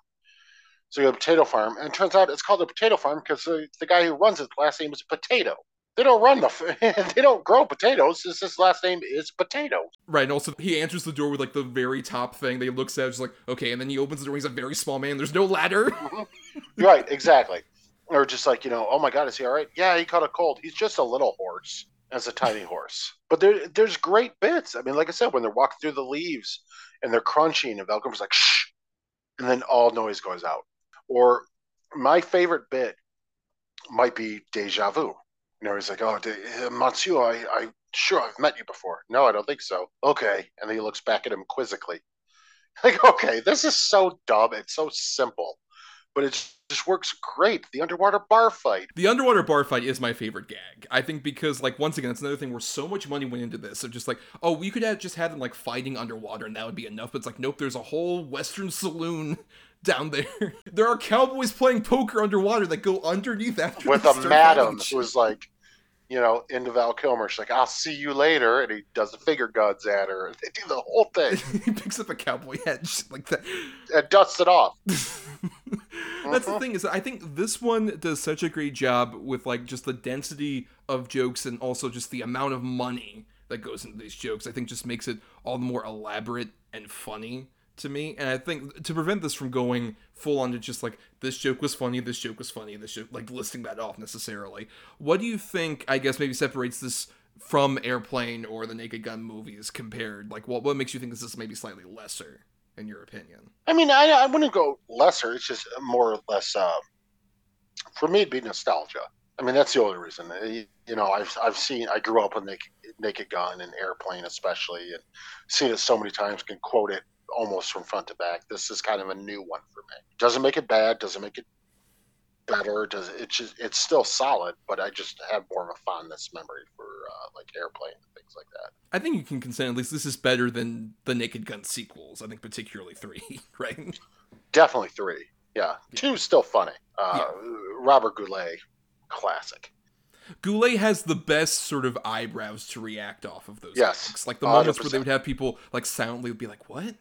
So you to the potato farm, and it turns out it's called the potato farm because the, the guy who runs it, last name is Potato. They don't run the, they don't grow potatoes. His, his last name is Potato. Right, and also he answers the door with like the very top thing. They looks at, just like okay, and then he opens the door. He's a very small man. There's no ladder. Mm-hmm. right, exactly. Or just like you know, oh my God, is he all right? Yeah, he caught a cold. He's just a little horse. As a tiny horse, but there, there's great bits. I mean, like I said, when they're walking through the leaves and they're crunching, and Velcro's like shh, and then all noise goes out. Or my favorite bit might be deja vu. You know, he's like, "Oh, uh, I, I sure I've met you before." No, I don't think so. Okay, and then he looks back at him quizzically. Like, okay, this is so dumb. It's so simple, but it just works great. The underwater bar fight. The underwater bar fight is my favorite gag. I think because like once again, it's another thing where so much money went into this. So just like, oh, we could have just had them like fighting underwater and that would be enough. But it's like, nope, there's a whole Western saloon down there. There are cowboys playing poker underwater that go underneath after with a madam who's like, you know, into Val Kilmer. She's like, "I'll see you later," and he does the finger guns at her. They do the whole thing he picks up a cowboy hat like that. and dusts it off. That's the mm-hmm. thing is I think this one does such a great job with like just the density of jokes and also just the amount of money that goes into these jokes. I think just makes it all the more elaborate and funny to me. And I think to prevent this from going full on to just like this joke was funny, this joke was funny, this joke like listing that off necessarily. What do you think I guess maybe separates this from Airplane or the Naked Gun movies compared? Like what what makes you think this is maybe slightly lesser in your opinion? I mean, I, I wouldn't go lesser. It's just more or less. Uh, for me, it'd be nostalgia. I mean, that's the only reason. Uh, You, know, I've I've seen. I grew up with Naked, Naked Gun and Airplane, especially, and seen it so many times. Can quote it almost from front to back. This is kind of a new one for me. Doesn't make it bad. Doesn't make it better. Does it just? It's still solid, but I just have more of a fondness memory for uh, like Airplane and things like that. I think you can consent at least this is better than the Naked Gun sequels. I think particularly three, right? Definitely three. Yeah, two's still funny. Uh, Robert Goulet, classic. Goulet has the best sort of eyebrows to react off of those. Yes, like the moments where they would have people like silently be like, "What?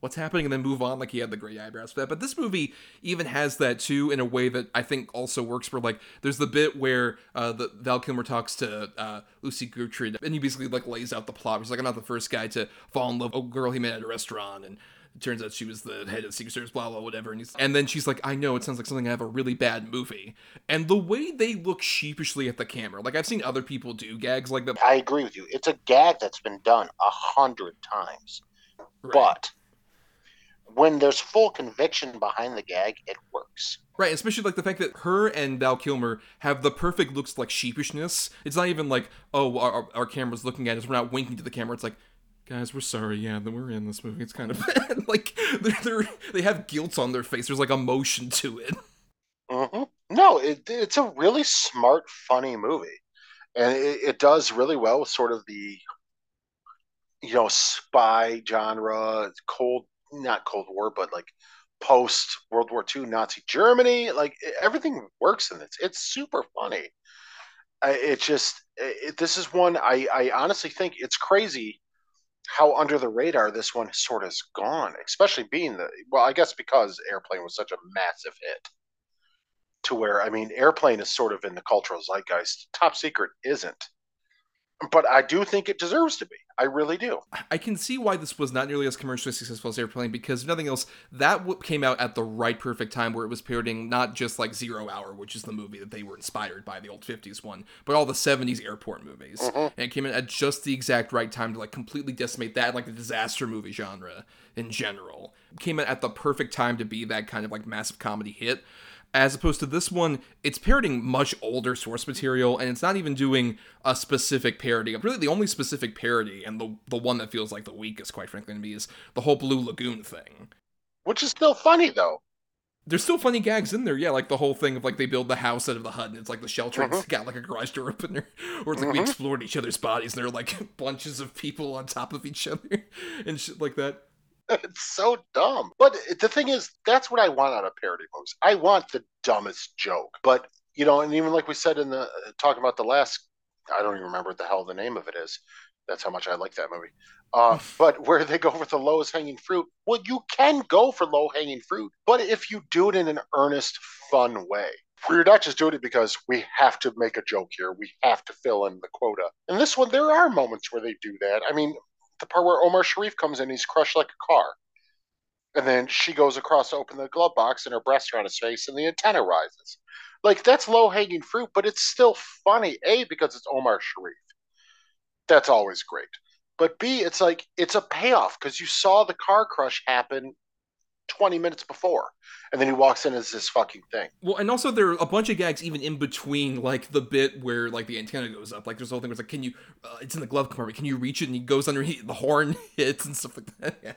What's happening?" and then move on. Like he had the gray eyebrows for that. But this movie even has that too in a way that I think also works. for like there's the bit where uh, the Val Kilmer talks to uh, Lucy Gutteridge, and he basically like lays out the plot. He's like, "I'm not the first guy to fall in love with a girl he met at a restaurant," and it turns out she was the head of Secret Service, blah blah whatever. And he's and then she's like, "I know it sounds like something I have a really bad movie." And the way they look sheepishly at the camera, like I've seen other people do gags like that. I agree with you. It's a gag that's been done a hundred times, but when there's full conviction behind the gag, it works. Right, especially like the fact that her and Val Kilmer have the perfect looks like sheepishness. It's not even like, oh, our, our camera's looking at us. We're not winking to the camera. It's like, guys, we're sorry. Yeah, then we're in this movie. It's kind of bad. like they're, they're they have guilt on their face. There's like emotion to it. hmm No, it, it's a really smart, funny movie, and it, it does really well with sort of the, you know, spy genre, Cold, not Cold War, but like post World War II Nazi Germany. Like everything works in this. It's super funny. It just, it, this is one I, I honestly think it's crazy how under the radar this one sort of has gone, especially being the well, I guess because Airplane was such a massive hit to where I mean, Airplane is sort of in the cultural zeitgeist. Top Secret isn't, but I do think it deserves to be. I really do. I can see why this was not nearly as commercially successful as Airplane because if nothing else, that w- came out at the right perfect time where it was parodying not just like Zero Hour, which is the movie that they were inspired by, the old 50s one, but all the 70s airport movies. Mhm. And it came in at just the exact right time to like completely decimate that, like the disaster movie genre in general. Came in at the perfect time to be that kind of like massive comedy hit. As opposed to this one, it's parodying much older source material, and it's not even doing a specific parody. Really, the only specific parody, and the the one that feels like the weakest, quite frankly, to me, is the whole Blue Lagoon thing. Which is still funny though. There's still funny gags in there, yeah, like the whole thing of like they build the house out of the hut, and it's like the shelter, and it's got like a garage door opener, or it's like we Mhm. explored each other's bodies, and there are like bunches of people on top of each other, and shit like that. It's so dumb. But the thing is, that's what I want out of parody movies. I want the dumbest joke. But you know, and even like we said in the talking about the last, I don't even remember what the hell the name of it is. That's how much I like that movie. Uh, but where they go for the lowest hanging fruit, well, you can go for low hanging fruit, but if you do it in an earnest, fun way, you're not just doing it because we have to make a joke here, we have to fill in the quota. In this one, there are moments where they do that. I mean, the part where Omar Sharif comes in, he's crushed like a car. And then she goes across to open the glove box and her breasts are on his face and the antenna rises. Like, that's low hanging fruit, but it's still funny. A, because it's Omar Sharif. That's always great. But B, it's like, it's a payoff because you saw the car crush happen 20 minutes before. And then he walks in as this fucking thing. Well, and also there are a bunch of gags even in between, like the bit where like the antenna goes up. Like there's a whole thing where it's like, can you? Uh, it's in the glove compartment. Can you reach it? And he goes underneath. The horn hits and stuff like that. Yeah.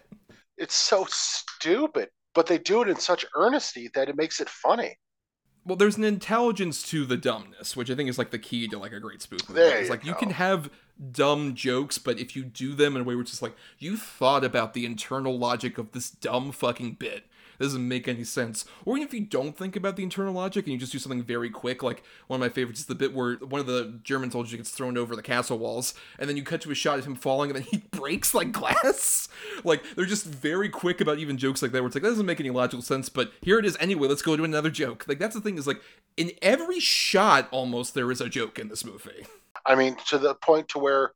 It's so stupid, but they do it in such earnesty that it makes it funny. Well, there's an intelligence to the dumbness, which I think is like the key to like a great spoof movie. There it's you like you go. can have dumb jokes, but if you do them in a way where it's just like you thought about the internal logic of this dumb fucking bit doesn't make any sense. Or even if you don't think about the internal logic and you just do something very quick, like one of my favorites is the bit where one of the German soldiers gets thrown over the castle walls, and then you cut to a shot of him falling, and then he breaks like glass. like they're just very quick about even jokes like that, where it's like that doesn't make any logical sense, but here it is anyway. Let's go to another joke. Like that's the thing is like in every shot almost there is a joke in this movie. I mean, to the point to where,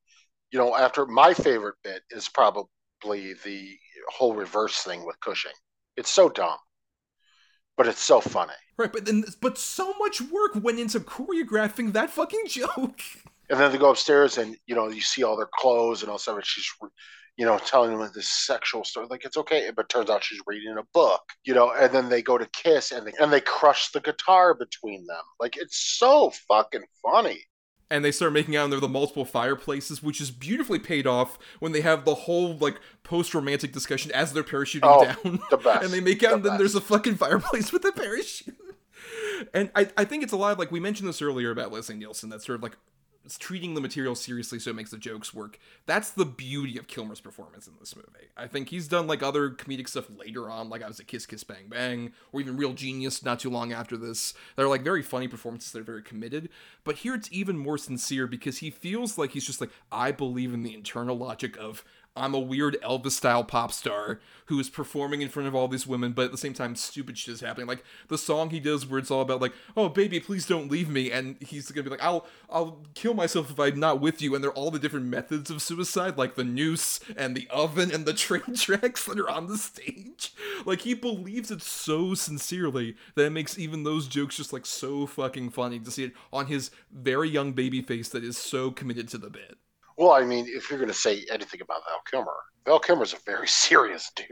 you know, after my favorite bit is probably the whole reverse thing with Cushing. It's so dumb, but it's so funny. Right, but then but so much work went into choreographing that fucking joke. And then they go upstairs, and you know, you see all their clothes and all stuff. And she's, you know, telling them this sexual story. Like it's okay, but turns out she's reading a book. You know, and then they go to kiss, and they and they crush the guitar between them. Like it's so fucking funny and they start making out and there are the multiple fireplaces, which is beautifully paid off when they have the whole like post romantic discussion as they're parachuting oh, down. The best. and they make out, the and then best. there's a fucking fireplace with a parachute. and I, I think it's a lot of like we mentioned this earlier about Leslie Nielsen, that sort of like treating the material seriously so it makes the jokes work. That's the beauty of Kilmer's performance in this movie. I think he's done like other comedic stuff later on, like I was a Kiss Kiss Bang Bang, or even Real Genius not too long after this. They're like very funny performances, they're very committed. But here it's even more sincere because he feels like he's just like, I believe in the internal logic of I'm a weird Elvis style pop star who is performing in front of all these women, but at the same time, stupid shit is happening. Like the song he does where it's all about like, "Oh baby, please don't leave me," and he's gonna be like, "I'll I'll kill myself if I'm not with you." And they're all the different methods of suicide, like the noose and the oven and the train tracks that are on the stage. Like he believes it so sincerely that it makes even those jokes just like so fucking funny to see it on his very young baby face that is so committed to the bit. Well, I mean, if you're going to say anything about Val Kilmer, Val Kilmer's a very serious dude.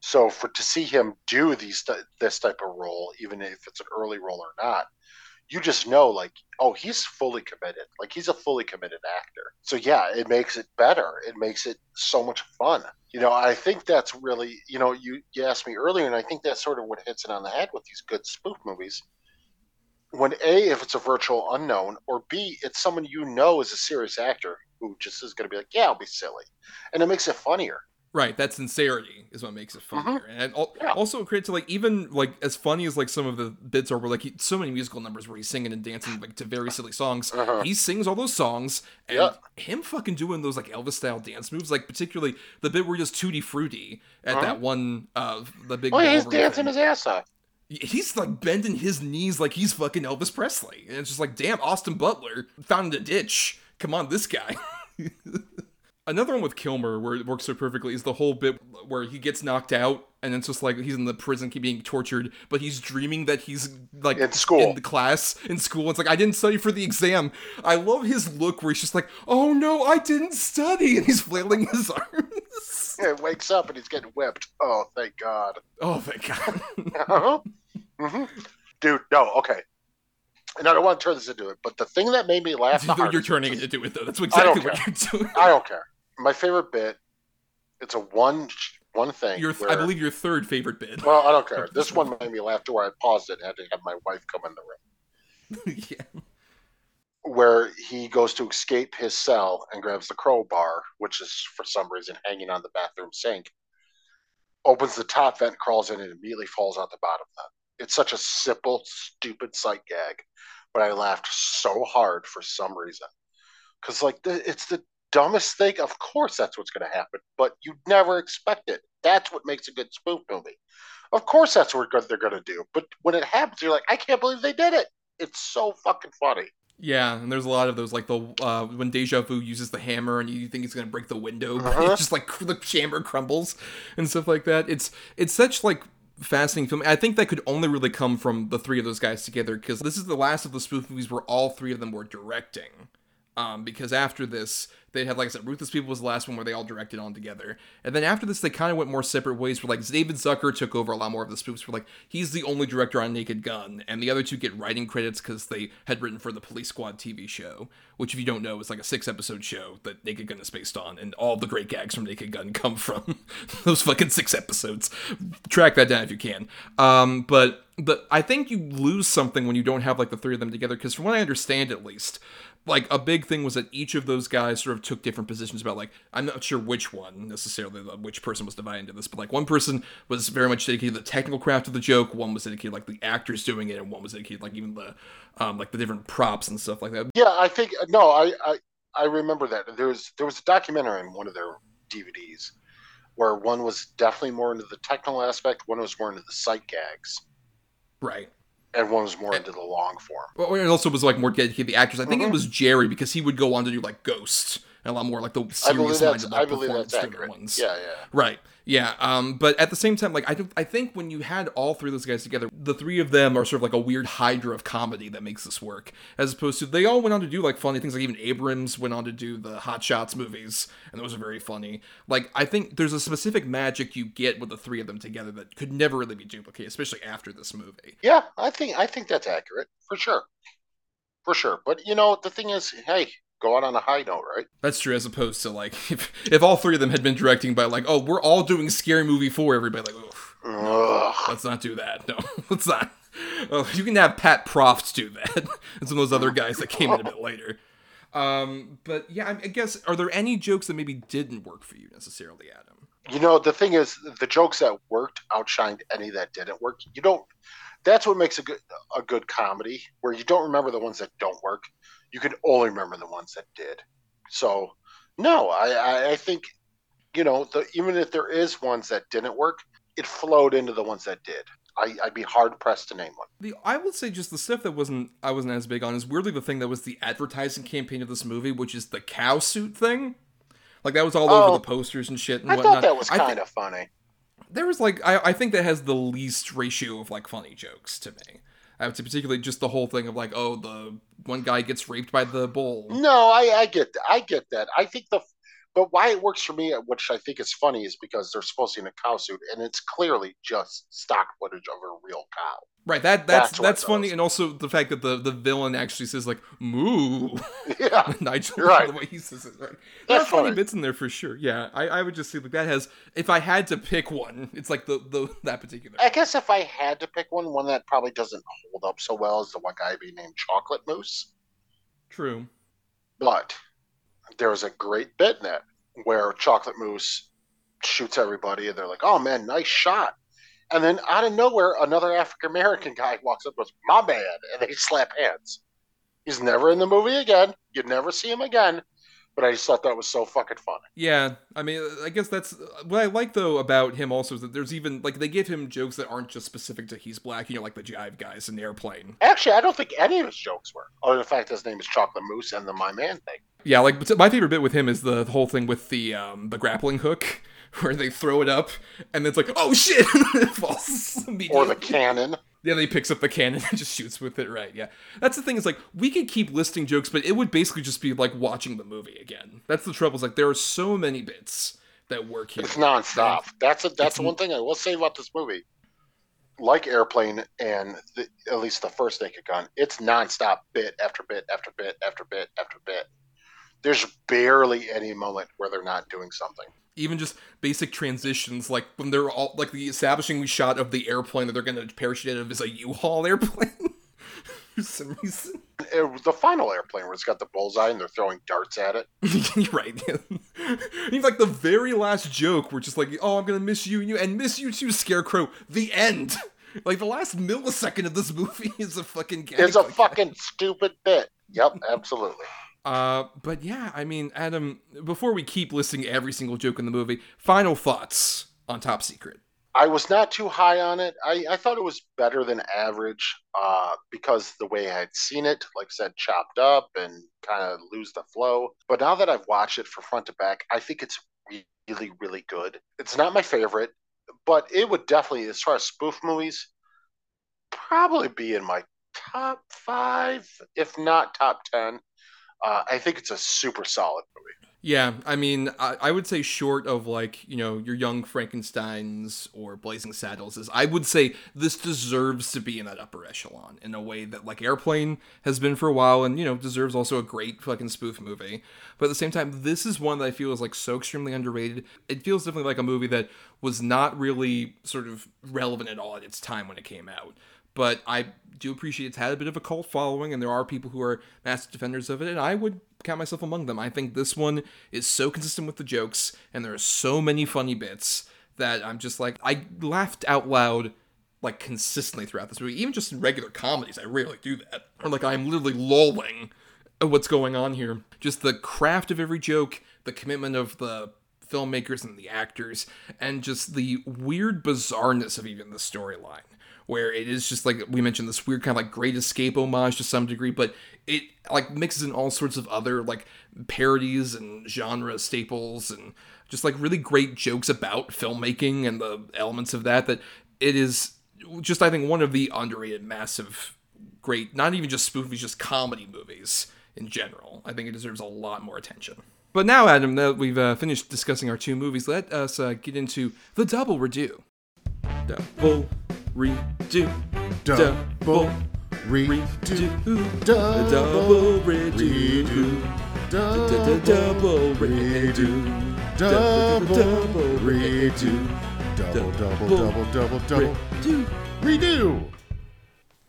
So for to see him do these this type of role, even if it's an early role or not, you just know like, oh, he's fully committed. Like he's a fully committed actor. So yeah, it makes it better. It makes it so much fun. You know, I think that's really, you know, you you asked me earlier, and I think that's sort of what hits it on the head with these good spoof movies. When a, if it's a virtual unknown, or b, it's someone you know is a serious actor who just is going to be like, yeah, I'll be silly, and it makes it funnier. Right, that sincerity is what makes it funnier, mm-hmm. and al- yeah. also credit to like even like as funny as like some of the bits are, where like he, so many musical numbers where he's singing and dancing like to very silly songs. Uh-huh. He sings all those songs, and yeah. him fucking doing those like Elvis style dance moves, like particularly the bit where he does tutti frutti at uh-huh. that one uh the big. Oh, yeah, he's dancing thing. his ass off. He's like bending his knees like he's fucking Elvis Presley, and it's just like, damn, Austin Butler found a ditch. Come on, this guy. Another one with Kilmer where it works so perfectly is the whole bit where he gets knocked out and it's just like he's in the prison being tortured, but he's dreaming that he's like in school, in the class, in school. It's like I didn't study for the exam. I love his look where he's just like, "Oh no, I didn't study," and he's flailing his arms. Yeah, wakes up and he's getting whipped. Oh, thank God. Oh, thank God. uh-huh. mm-hmm. Dude, no, okay. And I don't want to turn this into it, but the thing that made me laugh, the you're turning it into it though. That's exactly what you're doing. I don't care my favorite bit. It's a one one thing. Your, where, I believe your third favorite bit. Well, I don't care. This one made me laugh to where I paused it and had to have my wife come in the room. yeah. Where he goes to escape his cell and grabs the crowbar, which is for some reason hanging on the bathroom sink, opens the top vent, crawls in, and immediately falls out the bottom vent. It's such a simple, stupid sight gag, but I laughed so hard for some reason. Because, like, the, it's the dumbest thing, of course that's what's going to happen, but you'd never expect it. That's what makes a good spoof movie. Of course that's what they're going to do. But when it happens, you're like, I can't believe they did it. It's so fucking funny. Yeah, and there's a lot of those, like the uh, when Deja Vu uses the hammer and you think he's gonna break the window, but uh-huh. it's just like the chamber crumbles and stuff like that. It's it's such like fascinating film. I think that could only really come from the three of those guys together because this is the last of the spoof movies where all three of them were directing. Um, because after this, they had, like I said, Ruthless People was the last one where they all directed on together. And then after this, they kind of went more separate ways. Where like David Zucker took over a lot more of the spoofs. Where like he's the only director on Naked Gun, and the other two get writing credits because they had written for the Police Squad TV show, which if you don't know is like a six episode show that Naked Gun is based on, and all the great gags from Naked Gun come from those fucking six episodes. Track that down if you can. Um, but but I think you lose something when you don't have like the three of them together because from what I understand at least like a big thing was that each of those guys sort of took different positions about like I'm not sure which one necessarily which person was divided into this, but like one person was very much dedicated to the technical craft of the joke, one was dedicated like the actors doing it, and one was dedicated like even the um like the different props and stuff like that. Yeah, I think no, I I, I remember that there was there was a documentary in one of their DVDs where one was definitely more into the technical aspect, one was more into the sight gags, Right. And one was more into the long form. Well, it also was like more dedicated to the actors. I think Mm-hmm. it was Jerry because he would go on to do like Ghost and a lot more like the I believe serious that's I believe that's accurate. ones. Yeah, yeah. Right. Yeah. Um, but at the same time, like I don't I think when you had all three of those guys together, the three of them are sort of like a weird hydra of comedy that makes this work. As opposed to they all went on to do like funny things. Like even Abrahams went on to do the Hot Shots movies, and those are very funny. Like I think there's a specific magic you get with the three of them together that could never really be duplicated, especially after this movie. Yeah, I think I think that's accurate for sure, for sure. But you know, the thing is, hey, go out on a high note, right? That's true, as opposed to like if, if all three of them had been directing by like, oh, we're all doing scary movie four, everybody, like, no, let's not do that. No, let's not. Oh, you can have Pat Proft do that, and some of those other guys that came in a bit later. Um, but yeah, I, I guess are there any jokes that maybe didn't work for you necessarily, Adam? You know, the thing is, the jokes that worked outshined any that didn't work. You don't. That's what makes a good a good comedy, where you don't remember the ones that don't work. You can only remember the ones that did. So, no, I I, I think, you know, the, even if there is ones that didn't work, it flowed into the ones that did. I, I'd be hard pressed to name one. The I would say just the stuff that wasn't I wasn't as big on is weirdly the thing that was the advertising campaign of this movie, which is the cow suit thing. Like that was all Oh, over the oh, posters and shit and I whatnot. thought that was kind of funny. there was like I, I think that has the least ratio of like funny jokes to me. Uh, to particularly just the whole thing of like, oh, the one guy gets raped by the bull. No, I, I get. I get that. I think the, but why it works for me, uh, which I think is funny, is because they're supposed to be in a cow suit, and it's clearly just stock footage of a real cow. Right, that that's That's that's, funny, and also the fact that the, the villain actually says like "moo." Yeah, Nigel, right. the way he says it, right? There are That's funny funny. bits in there for sure. Yeah, I, I would just say like that has. If I had to pick one, it's like the the that particular. I guess if I had to pick one, one that probably doesn't hold up so well is the one guy being named Chocolate Mousse. True. But there was a great bit in it where Chocolate Mousse shoots everybody, and they're like, "Oh man, nice shot." And then out of nowhere, another African American guy walks up and goes, "My man," and they slap hands. He's never in the movie again. You'd never see him again. But I just thought that was so fucking fun. Yeah, I mean, I guess that's what I like though about him. Also, is that there's even like they give him jokes that aren't just specific to he's black. You know, like the jive guys in the Airplane. Actually, I don't think any of his jokes were. Other than the fact his name is Chocolate Mousse and the My Man thing. Yeah, like my favorite bit with him is the whole thing with the um the grappling hook, where they throw it up and it's like, oh shit, it falls. Or the cannon. Yeah, he picks up the cannon and just shoots with it. Right? Yeah, that's the thing. Is like we could keep listing jokes, but it would basically just be like watching the movie again. That's the trouble. Is like there are so many bits that work here. It's nonstop. That's a, that's the one thing I will say about this movie. Like Airplane and the, at least the first Naked Gun, it's nonstop bit after bit after bit after bit after bit. There's barely any moment where they're not doing something. Even just basic transitions, like when they're all like the establishing shot of the airplane that they're gonna parachute out of is a U-Haul airplane for some reason. It- the final airplane where it's got the bullseye and they're throwing darts at it. You're right. Even like the very last joke, we're just like, "Oh, I'm gonna miss you and you and miss you too, Scarecrow." The end. Like the last millisecond of this movie is a fucking. It's a like that. fucking stupid bit. Yep, absolutely. Uh, but yeah, I mean, Adam, before we keep listing every single joke in the movie, final thoughts on Top Secret. I was not too high on it. I, I thought it was better than average uh, because the way I had seen it, like I said, chopped up and kind of lose the flow. But now that I've watched it from front to back, I think it's really, really good. It's not my favorite, but it would definitely, as far as spoof movies, probably be in my top five, if not top 10. Uh, I think it's a super solid movie. Yeah, I mean, I, I would say short of like you know your Young Frankenstein's or Blazing Saddles is I would say this deserves to be in that upper echelon in a way that like Airplane has been for a while, and you know deserves also a great fucking spoof movie. But at the same time, this is one that I feel is like so extremely underrated. It feels definitely like a movie that was not really sort of relevant at all at its time when it came out. But I do appreciate it's had a bit of a cult following, and there are people who are massive defenders of it, and I would count myself among them. I think this one is so consistent with the jokes, and there are so many funny bits that I'm just like, I laughed out loud like consistently throughout this movie. Even just in regular comedies, I rarely do that. Or like I'm literally lolling at what's going on here. Just the craft of every joke, the commitment of the filmmakers and the actors, and just the weird bizarreness of even the storyline. Where it is just like we mentioned, this weird kind of like Great Escape homage to some degree, but it like mixes in all sorts of other like parodies and genre staples and just like really great jokes about filmmaking and the elements of that. That it is just I think one of the underrated, massive, great, not even just spoofies, just comedy movies in general. I think it deserves a lot more attention. But now, Adam, that we've uh, finished discussing our two movies, let us uh, get into the double redo. Double redo. Double redo. Double redo. Double redo. Double redo. Double, double, double, double, double. Redo.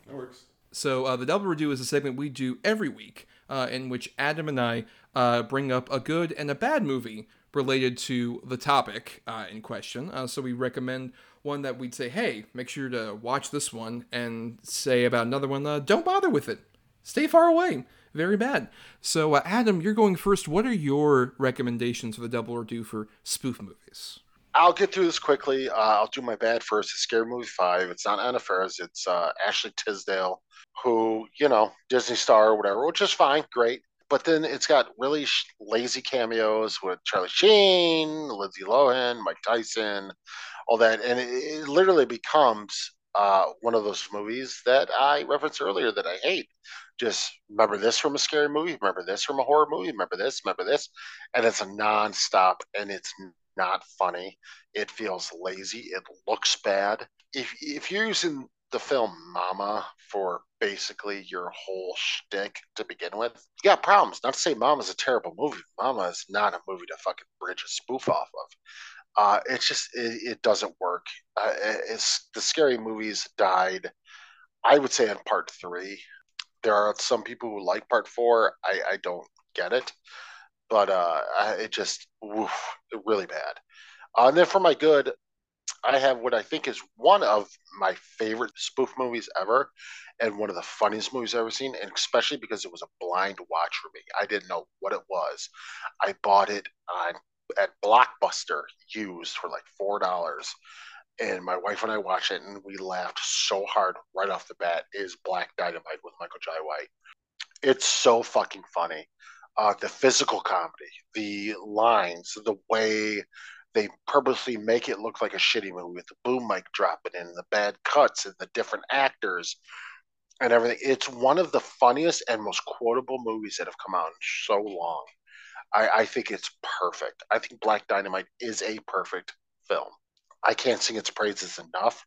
That works. So uh, the double redo is a segment we do every week, uh, in which Adam and I uh, bring up a good and a bad movie related to the topic uh, in question. Uh, so we recommend one that we'd say, hey, make sure to watch this one, and say about another one, uh, don't bother with it. Stay far away. Very bad. So, Adam, you're going first. What are your recommendations for the double or Do for spoof movies? I'll get through this quickly. Uh, I'll do my bad first. It's Scary Movie 5. It's not Anna Faris. It's uh, Ashley Tisdale, who, you know, Disney star or whatever, which is fine. Great. But then it's got really sh- lazy cameos with Charlie Sheen, Lindsay Lohan, Mike Tyson, all that. And it, it literally becomes uh, one of those movies that I referenced earlier that I hate. Just remember this from a scary movie, remember this from a horror movie, remember this, remember this. And it's a nonstop and it's not funny. It feels lazy. It looks bad. If if you're using the film Mama for basically your whole shtick to begin with, you got problems. Not to say Mama's a terrible movie. Mama is not a movie to fucking bridge a spoof off of. Uh, it's just it, it doesn't work. Uh, it's the scary movies died. I would say in part three. There are some people who like part four. I, I don't get it but uh, it just woof, really bad. Uh, and then for my good, I have what I think is one of my favorite spoof movies ever, and one of the funniest movies I've ever seen, and especially because it was a blind watch for me. I didn't know what it was. I bought it on at Blockbuster used for like four dollars, and my wife and I watched it, and we laughed so hard right off the bat. Is Black Dynamite with Michael Jai White? It's so fucking funny uh, the physical comedy, the lines, the way they purposely make it look like a shitty movie with the boom mic dropping in, the bad cuts, and the different actors and everything. It's one of the funniest and most quotable movies that have come out in so long. I, I think it's perfect. I think Black Dynamite is a perfect film. I can't sing its praises enough.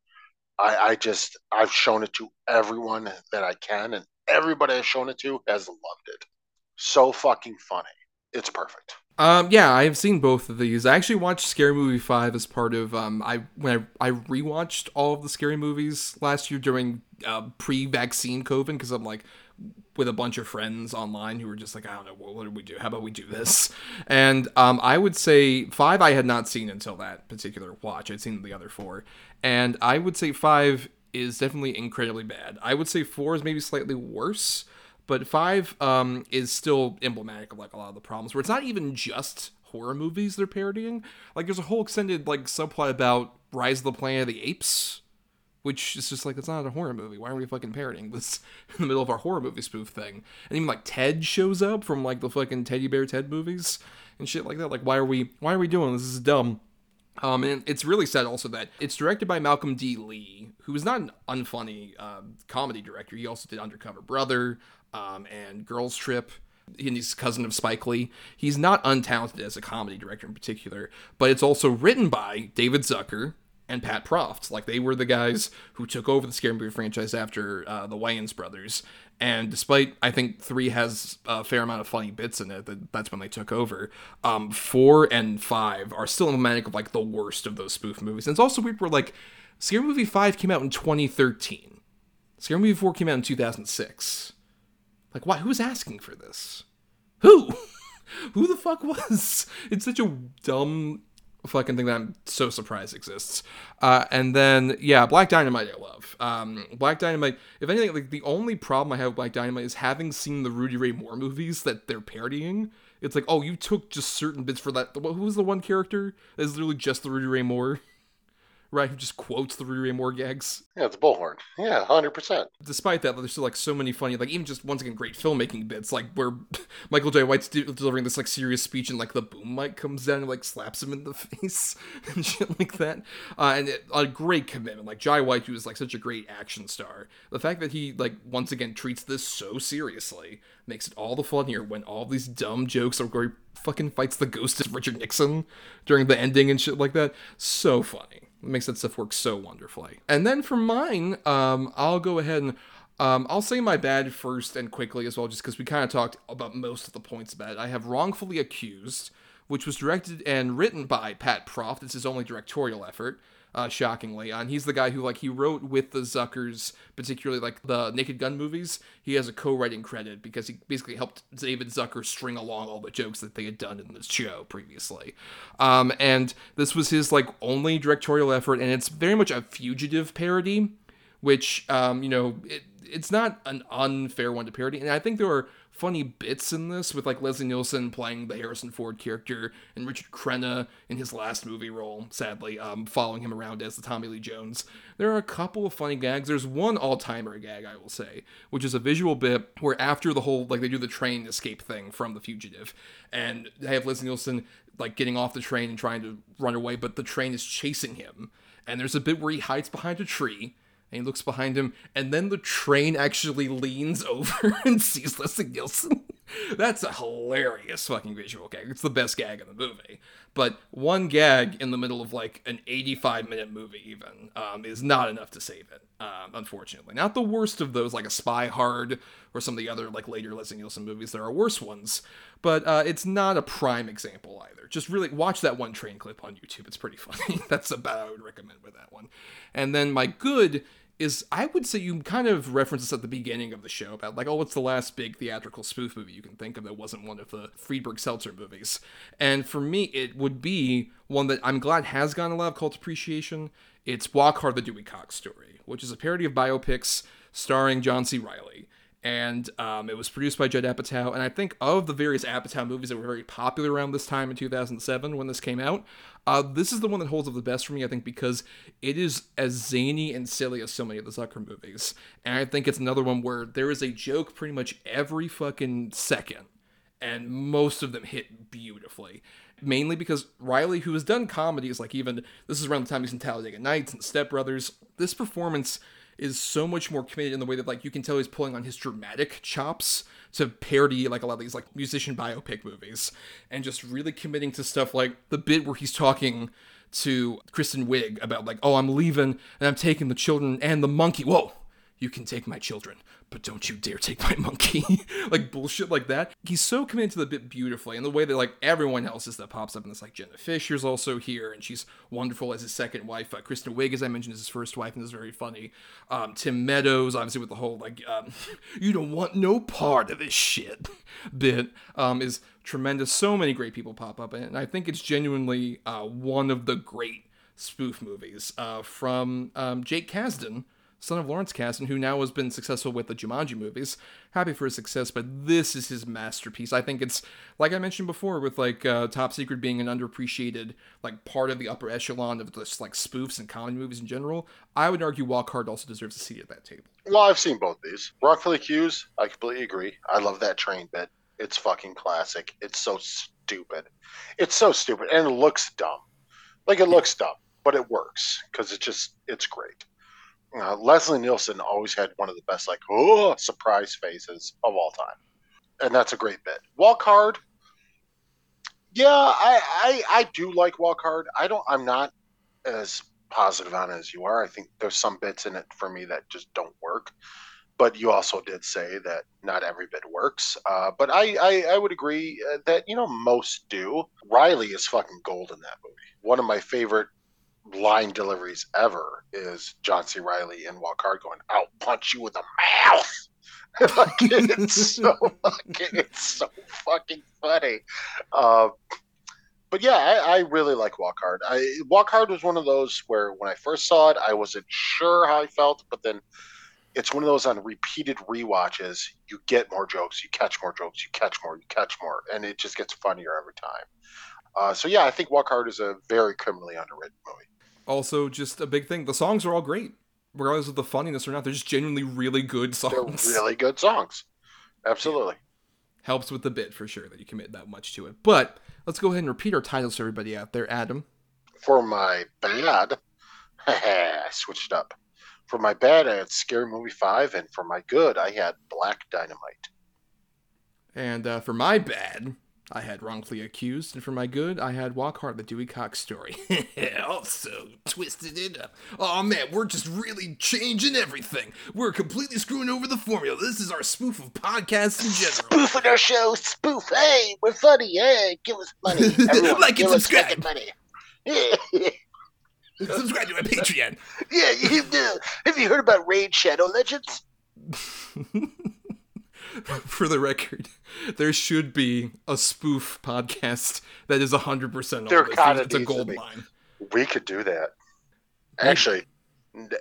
I, I just I've shown it to everyone that I can, and everybody I've shown it to has loved it so fucking funny. It's perfect. Um, yeah, I've seen both of these. I actually watched Scary Movie Five as part of um, I when I, I rewatched all of the scary movies last year during uh, pre-vaccine COVID because I'm like with a bunch of friends online who were just like, I don't know, what, what do we do? How about we do this? And um, I would say five I had not seen until that particular watch. I'd seen the other four, and I would say five is definitely incredibly bad. I would say four is maybe slightly worse but five um, is still emblematic of like a lot of the problems where it's not even just horror movies they're parodying. Like there's a whole extended like subplot about Rise of the Planet of the Apes, which is just like it's not a horror movie. Why are we fucking parodying this in the middle of our horror movie spoof thing? And even like Ted shows up from like the fucking teddy bear Ted movies and shit like that. Like why are we why are we doing this? This is dumb. Um, and it's really sad also that it's directed by Malcolm D. Lee, who is not an unfunny uh, comedy director. He also did Undercover Brother, um, and Girls Trip. And he's cousin of Spike Lee. He's not untalented as a comedy director in particular, but it's also written by David Zucker and Pat Proft. Like they were the guys who took over the Scary Movie franchise after uh, the Wayans brothers. And despite I think three has a fair amount of funny bits in it, that that's when they took over. Um, four and five are still emblematic of like the worst of those spoof movies. And it's also weird where like Scary Movie five came out in 2013 Scary Movie 4 came out in 2006. Like, why? Who's asking for this? Who? Who the fuck was? It's such a dumb fucking thing that I'm so surprised exists. Uh, and then yeah, Black Dynamite I love. Um, Black Dynamite. If anything, like the only problem I have with Black Dynamite is having seen the Rudy Ray Moore movies that they're parodying. It's like, oh, you took just certain bits for that. Who was the one character that's literally just the Rudy Ray Moore? Right? Who just quotes the Rudy Ray Moore gags. Yeah, it's Bullhorn. Yeah, hundred percent. Despite that, there's still like so many funny, like even just once again great filmmaking bits, like where Michael Jai White's de- delivering this like serious speech and like the boom mic comes down and like slaps him in the face and shit like that. Uh, and it, a great commitment, like Jai White, who is like such a great action star. The fact that he like once again treats this so seriously makes it all the funnier when all these dumb jokes are he fucking fights the ghost of Richard Nixon during the ending and shit like that. So funny. It makes that stuff work so wonderfully. And then for mine, um, I'll go ahead and um, I'll say my bad first and quickly as well, just because we kind of talked about most of the points about it. I have Wrongfully Accused, which was directed and written by Pat Proft. It's his only directorial effort uh, shockingly. And he's the guy who like he wrote with the Zuckers, particularly like the Naked Gun movies. He has a co-writing credit because he basically helped David Zucker string along all the jokes that they had done in this show previously. Um, and this was his like only directorial effort, and it's very much a fugitive parody, which um, you know it, it's not an unfair one to parody, and I think there are funny bits in this with like Leslie Nielsen playing the Harrison Ford character and Richard Crenna in his last movie role, sadly, um, following him around as the Tommy Lee Jones. There are a couple of funny gags. There's one all-timer gag, I will say, which is a visual bit where after the whole like they do the train escape thing from The Fugitive, and they have Leslie Nielsen like getting off the train and trying to run away, but the train is chasing him. And there's a bit where he hides behind a tree and he looks behind him, and then the train actually leans over and sees Leslie Nielsen. That's a hilarious fucking visual gag. It's the best gag in the movie. But one gag in the middle of like an 85 minute movie, even, um, is not enough to save it, um, unfortunately. Not the worst of those, like a Spy Hard or some of the other like later Leslie Nielsen movies. There are worse ones, but uh, it's not a prime example either. Just really watch that one train clip on YouTube. It's pretty funny. That's about I would recommend with that one. And then my good is I would say you kind of reference this at the beginning of the show about like, oh, what's the last big theatrical spoof movie you can think of that wasn't one of the Friedberg Seltzer movies? And for me, it would be one that I'm glad has gotten a lot of cult appreciation. It's Walk Hard, the Dewey Cox story, which is a parody of biopics starring John C. Reilly and um, it was produced by Judd Apatow. And I think of the various Apatow movies that were very popular around this time in 2007 when this came out, uh, this is the one that holds up the best for me, I think, because it is as zany and silly as so many of the Zucker movies. And I think it's another one where there is a joke pretty much every fucking second, and most of them hit beautifully mainly because Reilly, who has done comedies like even this is around the time he's in Talladega Nights and Step Brothers, this performance is so much more committed in the way that like you can tell he's pulling on his dramatic chops to parody like a lot of these like musician biopic movies and just really committing to stuff like the bit where he's talking to Kristen Wiig about like, oh, I'm leaving and I'm taking the children and the monkey. Whoa, you can take my children, but don't you dare take my monkey. like bullshit like that. He's so committed to the bit beautifully, and the way that like everyone else is that pops up in this, like Jenna Fischer's also here, and she's wonderful as his second wife. Uh, Kristen Wiig, as I mentioned, is his first wife, and is very funny. Um, Tim Meadows, obviously with the whole like, um, you don't want no part of this shit bit, um, is tremendous. So many great people pop up and I think it's genuinely uh, one of the great spoof movies uh, from um, Jake Kasdan son of Lawrence Kasdan, who now has been successful with the Jumanji movies. Happy for his success, but this is his masterpiece. I think it's like I mentioned before, with like uh, Top Secret being an underappreciated like part of the upper echelon of just like spoofs and comedy movies in general. I would argue Walk Hard also deserves a seat at that table. Well, I've seen both these. Wrongfully Accused, I completely agree. I love that train bit. It's fucking classic. It's so stupid. It's so stupid, and it looks dumb. Like it looks dumb, but it works because it's just it's great uh, Leslie Nielsen always had one of the best, like, oh, surprise faces of all time. And that's a great bit. Walk Hard. Yeah, I, I, I do like Walk Hard. I don't, I'm not as positive on it as you are. I think there's some bits in it for me that just don't work. But you also did say that not every bit works. Uh, but I, I, I would agree uh, that, you know, most do. Reilly is fucking gold in that movie. One of my favorite line deliveries ever is John C. Reilly and Walk Hard going, "I'll punch you with a mouth." like, it's so fucking, it's so fucking funny. Uh, but yeah, I, I, really like Walk Hard. I, Walk Hard was one of those where when I first saw it, I wasn't sure how I felt, but then it's one of those on repeated re-watches. You get more jokes, you catch more jokes, you catch more, you catch more, and it just gets funnier every time. Uh, so yeah, I think Walk Hard is a very criminally underrated movie. Also, just a big thing: the songs are all great, regardless of the funniness or not. They're just genuinely really good songs. They're really good songs. Absolutely. Helps with the bit for sure that you commit that much to it. But let's go ahead and repeat our titles to everybody out there. Adam. For my bad, I switched up. For my bad, I had Scary Movie 5, and for my good, I had Black Dynamite. And uh, for my bad, I had Wrongfully Accused, and for my good, I had Walk Hard, the Dewey Cox story. Oh, also twisted it up. Oh man, we're just really changing everything. We're completely screwing over the formula. This is our spoof of podcasts in general. Spoofing our show, spoof. Hey, we're funny. Hey, give us money. Everyone, like and subscribe. money. subscribe to my Patreon. Yeah, you do. Have you heard about Raid Shadow Legends? for the record, there should be a spoof podcast that is 100% there kind It's a gold mine. We could do that. Actually,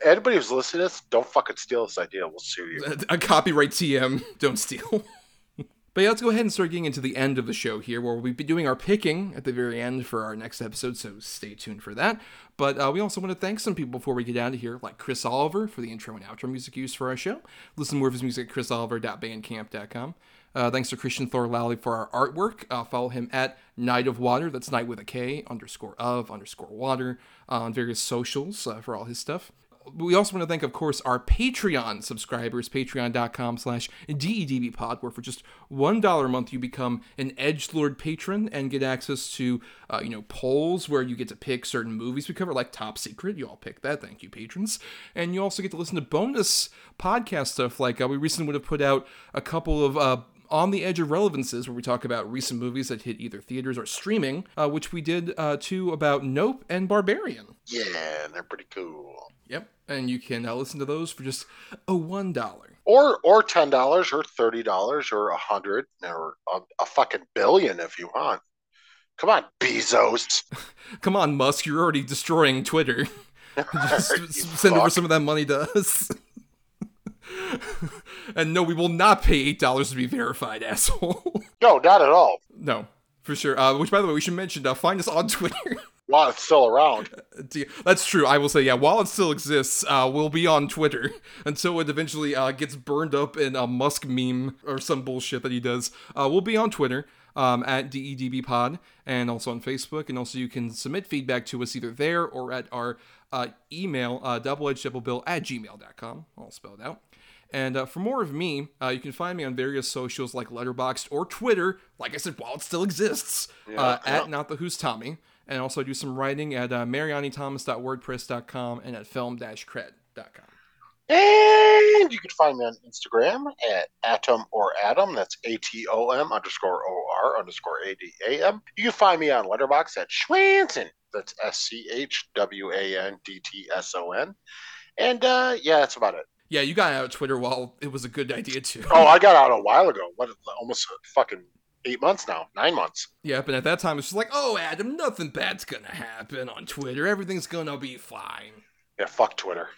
anybody who's listening to this, don't fucking steal this idea. We'll sue you. A copyright TM. Don't steal. But yeah, let's go ahead and start getting into the end of the show here, where we'll be doing our picking at the very end for our next episode, so stay tuned for that. But uh, we also want to thank some people before we get down to here, like Chris Oliver for the intro and outro music used for our show. Listen more of his music at chrisoliver.bandcamp.com. Uh, thanks to Christian Thor Lally for our artwork. Uh, follow him at Night of Water, that's Night with a K, underscore of, underscore water, on various socials uh, for all his stuff we also want to thank, of course, our Patreon subscribers, patreon.com slash DEDBpod, where for just $1 a month you become an Edge Lord patron and get access to, uh, you know, polls where you get to pick certain movies we cover, like Top Secret. You all pick that. Thank you, patrons. And you also get to listen to bonus podcast stuff, like uh, we recently would have put out a couple of uh, on the Edge of Relevances, where we talk about recent movies that hit either theaters or streaming, uh, which we did uh, two about Nope and Barbarian. Yeah, they're pretty cool. Yep, and you can uh, listen to those for just a one dollar, or or ten dollars, or thirty dollars, or a hundred, or a, a fucking billion if you want. Come on, Bezos. Come on, Musk. You're already destroying Twitter. Just send fuck. over some of that money to us. and no, we will not pay eight dollars to be verified, asshole. No, not at all. No, for sure. Uh, which, by the way, we should mention. Uh, find us on Twitter. while it's still around. That's true. I will say, yeah, while it still exists, uh, we'll be on Twitter until it eventually uh, gets burned up in a Musk meme or some bullshit that he does. Uh, we'll be on Twitter um, at DEDBpod and also on Facebook. And also, you can submit feedback to us either there or at our uh, email, uh, doubleedgedoublebill at gmail.com, all spelled out. And uh, for more of me, uh, you can find me on various socials like Letterboxd or Twitter, like I said, while it still exists, yeah, uh, yeah. at Not the Who's Tommy and also do some writing at uh, marianithomas.wordpress.com and at film-cred.com. And you can find me on Instagram at Atom or Adam. That's A T O M underscore O R underscore A D A M. You can find me on Letterboxd at Schwandtson. That's S C H W A N D T S O N. And uh, yeah, that's about it. Yeah, you got out of Twitter while it was a good idea too. Oh, I got out a while ago. What, almost a fucking eight months now, nine months. Yeah, and at that time it's just like, oh, Adam, nothing bad's gonna happen on Twitter. Everything's gonna be fine. Yeah, fuck Twitter.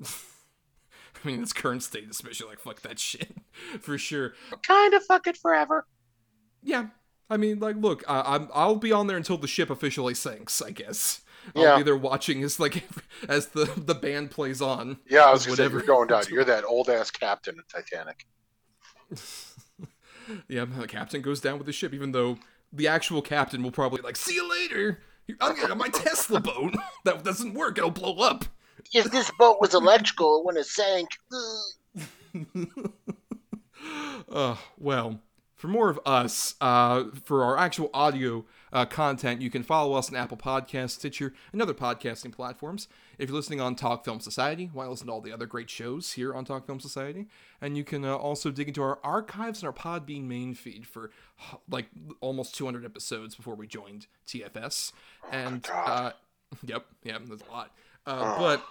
I mean, its current state, especially, like, fuck that shit, for sure. Kind of fuck it forever. Yeah, I mean, like, look, I, am I'll be on there until the ship officially sinks. I guess. Yeah. I'll be there watching as like as the the band plays on. Yeah, I was whatever. Say, you're going down. You're that old ass captain of Titanic. yeah, the captain goes down with the ship, even though the actual captain will probably like, "See you later." I'm getting my Tesla boat. that doesn't work. It'll blow up. If this boat was electrical, it wouldn't have sank. uh, well, for more of us, uh, for our actual audio uh, content, you can follow us on Apple Podcasts, Stitcher, and other podcasting platforms. If you're listening on Talk Film Society, why listen to all the other great shows here on Talk Film Society? And you can uh, also dig into our archives and our Podbean main feed for like almost 200 episodes before we joined TFS. Oh and uh, Yep, yeah, there's a lot. Uh, but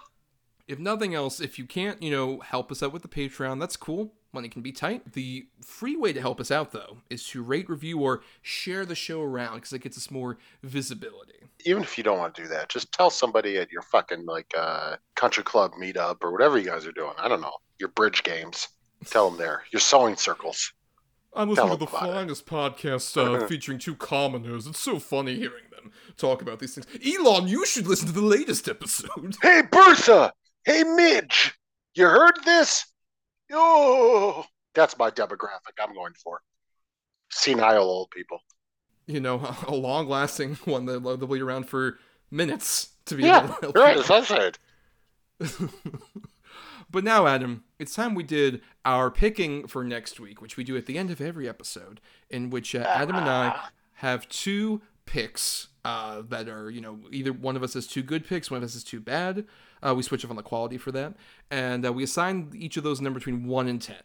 if nothing else, if you can't, you know, help us out with the Patreon, that's cool. Money can be tight. The free way to help us out, though, is to rate, review, or share the show around because it gets us more visibility. Even if you don't want to do that, just tell somebody at your fucking like uh, country club meetup or whatever you guys are doing. I don't know your bridge games. Tell them there. Your sewing circles. I'm listening to the them about it. finest podcast uh, featuring two commoners. It's so funny hearing them talk about these things. Elon, you should listen to the latest episode. Hey Bertha. Hey Midge. You heard this? Oh, that's my demographic. I'm going for senile old people. You know, a long lasting one that they'll be around for minutes to be Yeah, able to right. As I said. But now, Adam, it's time we did our picking for next week, which we do at the end of every episode, in which uh, Adam and I have two picks uh, that are, you know, either one of us has two good picks, one of us has two bad. Uh, we switch up on the quality for that, and uh, we assign each of those number between one and ten.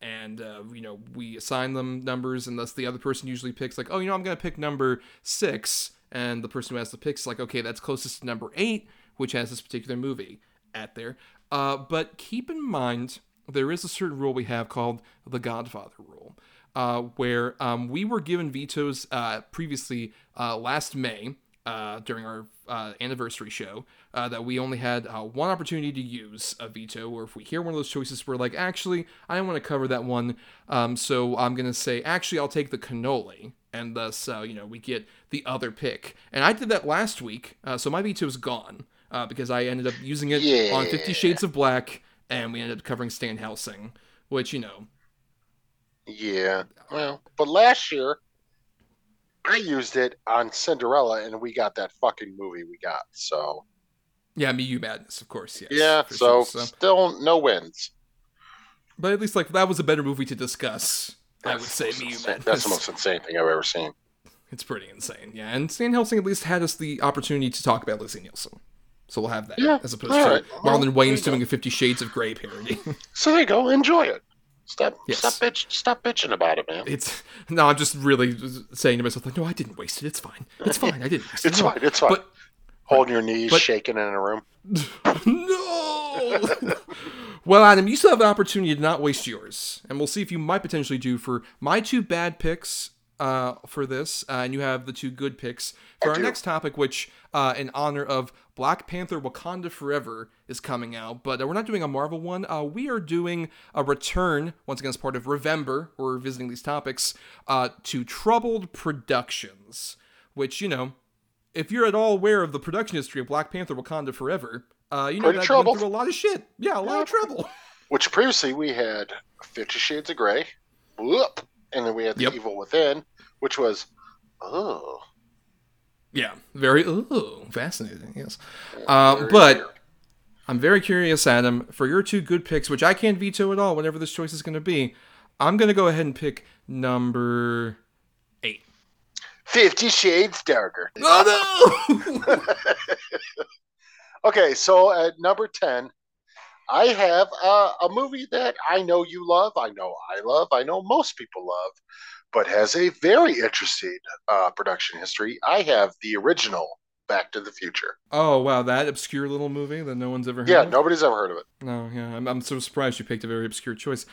And uh, you know, we assign them numbers, and thus the other person usually picks like, oh, you know, I'm gonna pick number six, and the person who has the picks like, okay, that's closest to number eight, which has this particular movie at there. Uh, but keep in mind, there is a certain rule we have called the Godfather rule, uh, where um, we were given vetoes uh, previously uh, last May uh, during our uh, anniversary show uh, that we only had uh, one opportunity to use a veto, or if we hear one of those choices, we're like, actually, I don't want to cover that one, um, so I'm going to say, actually, I'll take the cannoli. And thus, uh, you know, we get the other pick. And I did that last week, uh, so my veto is gone uh, because I ended up using it on Fifty Shades of Black, and we ended up covering Stan Helsing, which you know, Yeah. Well, but last year I used it on Cinderella, and we got that fucking movie we got. So yeah, me, you, madness, of course, yes. yeah. So, sure, still no wins. but at least like that was a better movie to discuss. I would say me, you, madness. That's the most insane thing I've ever seen. It's pretty insane, yeah. And Stan Helsing at least had us the opportunity to talk about Lizzie Nielsen. So we'll have that Yeah, as opposed to right. Well, Marlon there Wayans doing a Fifty Shades of Grey parody. So there you go. Enjoy it. Stop. Yes. Stop bitch. Stop bitching about it, man. it's no, I'm just really saying to myself like, no, I didn't waste it. It's fine. It's fine. I didn't. Waste it. It's No. fine. It's fine. But Holding your knees, but- shaking in a room. no. well, Adam, you still have an opportunity to not waste yours, and we'll see if you might potentially do for my two bad picks uh, for this, uh, and you have the two good picks for our do. next topic, which, uh, in honor of Black Panther: Wakanda Forever, is coming out. But uh, we're not doing a Marvel one. Uh, we are doing a return once again as part of Revember. We're visiting these topics uh, to Troubled Productions, which you know if you're at all aware of the production history of Black Panther: Wakanda Forever, uh, you know Pretty that troubled. went through a lot of shit. Yeah, a lot of trouble. Which previously we had Fifty Shades of Grey, whoop, and then we had The Yep. Evil Within, which was oh, Yeah, very ooh, fascinating. Yes, uh, but I'm very curious, Adam, for your two good picks, which I can't veto at all. Whatever this choice is going to be, I'm going to go ahead and pick number eight. Fifty Shades Darker. Oh no! Okay, so at number 10, I have uh, a movie that I know you love, I know I love, I know most people love, but has a very interesting uh, production history. I have the original Back to the Future. oh wow, that obscure little movie that no one's ever heard of Yeah, of. nobody's ever heard of it. No, yeah, I'm, I'm so surprised you picked a very obscure choice.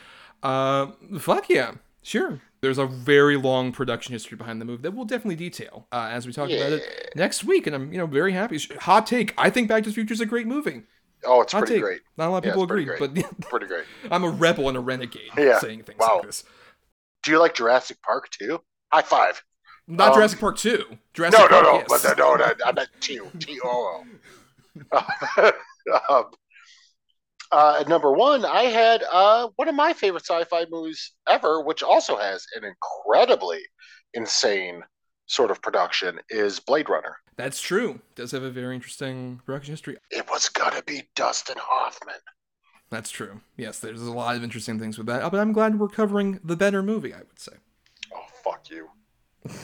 Uh, fuck yeah, sure. There's a very long production history behind the movie that we'll definitely detail uh, as we talk about it next week, and I'm you know very happy. Hot take: I think Back to the Future is a great movie. Oh, it's pretty take. great. Not a lot of Yeah, people agree, great. but Pretty great. I'm a rebel and a renegade Yeah. saying things Wow. like this. Do you like Jurassic Park too? High five. Not Um, Jurassic Park two. Jurassic no, no, Park, no, yes. but no, no, I meant T T O O. Um, uh, at number one, I had uh, one of my favorite sci-fi movies ever, which also has an incredibly insane sort of production, is Blade Runner. That's true. Does have a very interesting production history. It was gonna be Dustin Hoffman. That's true. Yes, there's a lot of interesting things with that. But I'm glad we're covering the better movie. I would say. Oh, fuck you.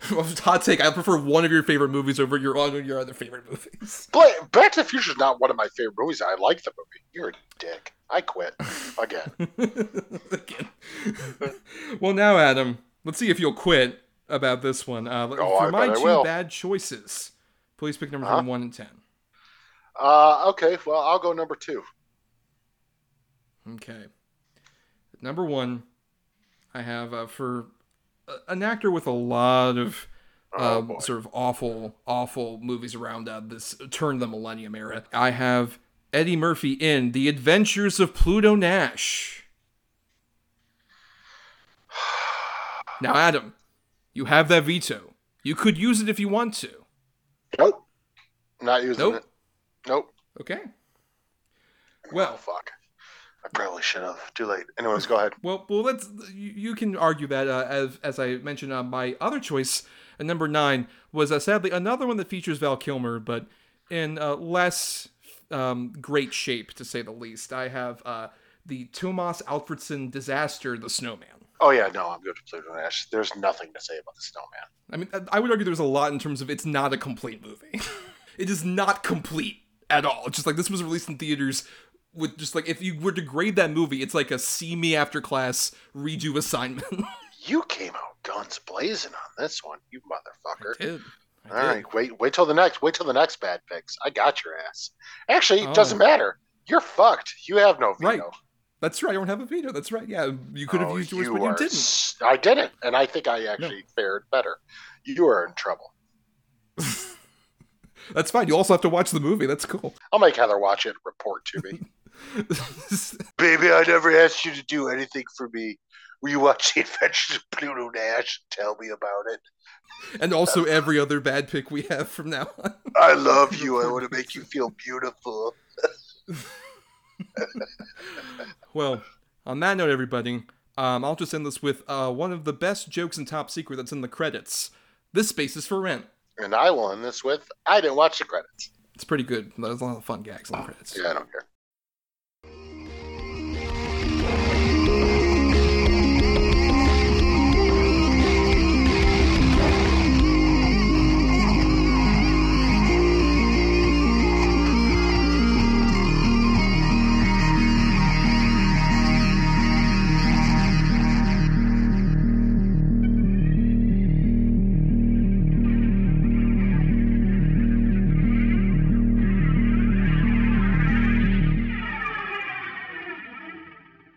Hot take. I prefer one of your favorite movies over your of your other favorite movies. But Back to the Future is not one of my favorite movies. I like the movie. You're a dick. I quit again. Again. well, now, Adam, let's see if you'll quit about this one. Uh, Oh, for I my two bad choices, Please pick numbers Uh-huh. from one and ten. Uh, okay, well, I'll go number two. Okay. Number one, I have uh, for an actor with a lot of Oh, um, sort of awful, awful movies around uh, this turn the millennium era. I have Eddie Murphy in The Adventures of Pluto Nash. Now, Adam, you have that veto. You could use it if you want to. Nope. Not using Nope. it. Nope. Okay. Well, Oh, fuck. I probably should have. Too late. Anyways, go ahead. Well, well, let's. You, you can argue that uh, as as I mentioned, uh, my other choice, uh, number nine, was uh, sadly another one that features Val Kilmer, but in uh, less um, great shape, to say the least. I have uh, the Tomas Alfredson disaster, The Snowman. Oh, yeah, no, I'm good with Pluto Nash. There's nothing to say about the snowman. I mean, I- I would argue there's a lot in terms of it's not a complete movie. it is not complete at all. It's just like this was released in theaters with just like if you were to grade that movie, it's like a see me after class redo assignment. You came out guns blazing on this one, you motherfucker. did. All right, wait, wait till the next, wait till the next bad picks. I got your ass. Actually, it Oh. doesn't matter. You're fucked. You have no veto. Right. That's right. I don't have a veto. That's right. Yeah, you could have Oh, used yours, you but you are didn't. I didn't, and I think I actually fared better. You are in trouble. That's fine. You also have to watch the movie. That's cool. I'll make Heather watch it. and Report to me. Baby, I never asked you to do anything for me. Will you watch The Adventures of Pluto Nash? And tell me about it. and also every other bad pick we have from now on. I love you. I want to make you feel beautiful. Well, on that note, everybody, um, I'll just end this with uh, one of the best jokes in Top Secret that's in the credits. This space is for rent. And I will end this with I didn't watch the credits. It's pretty good. There's a lot of fun gags in the credits. Yeah, I don't care.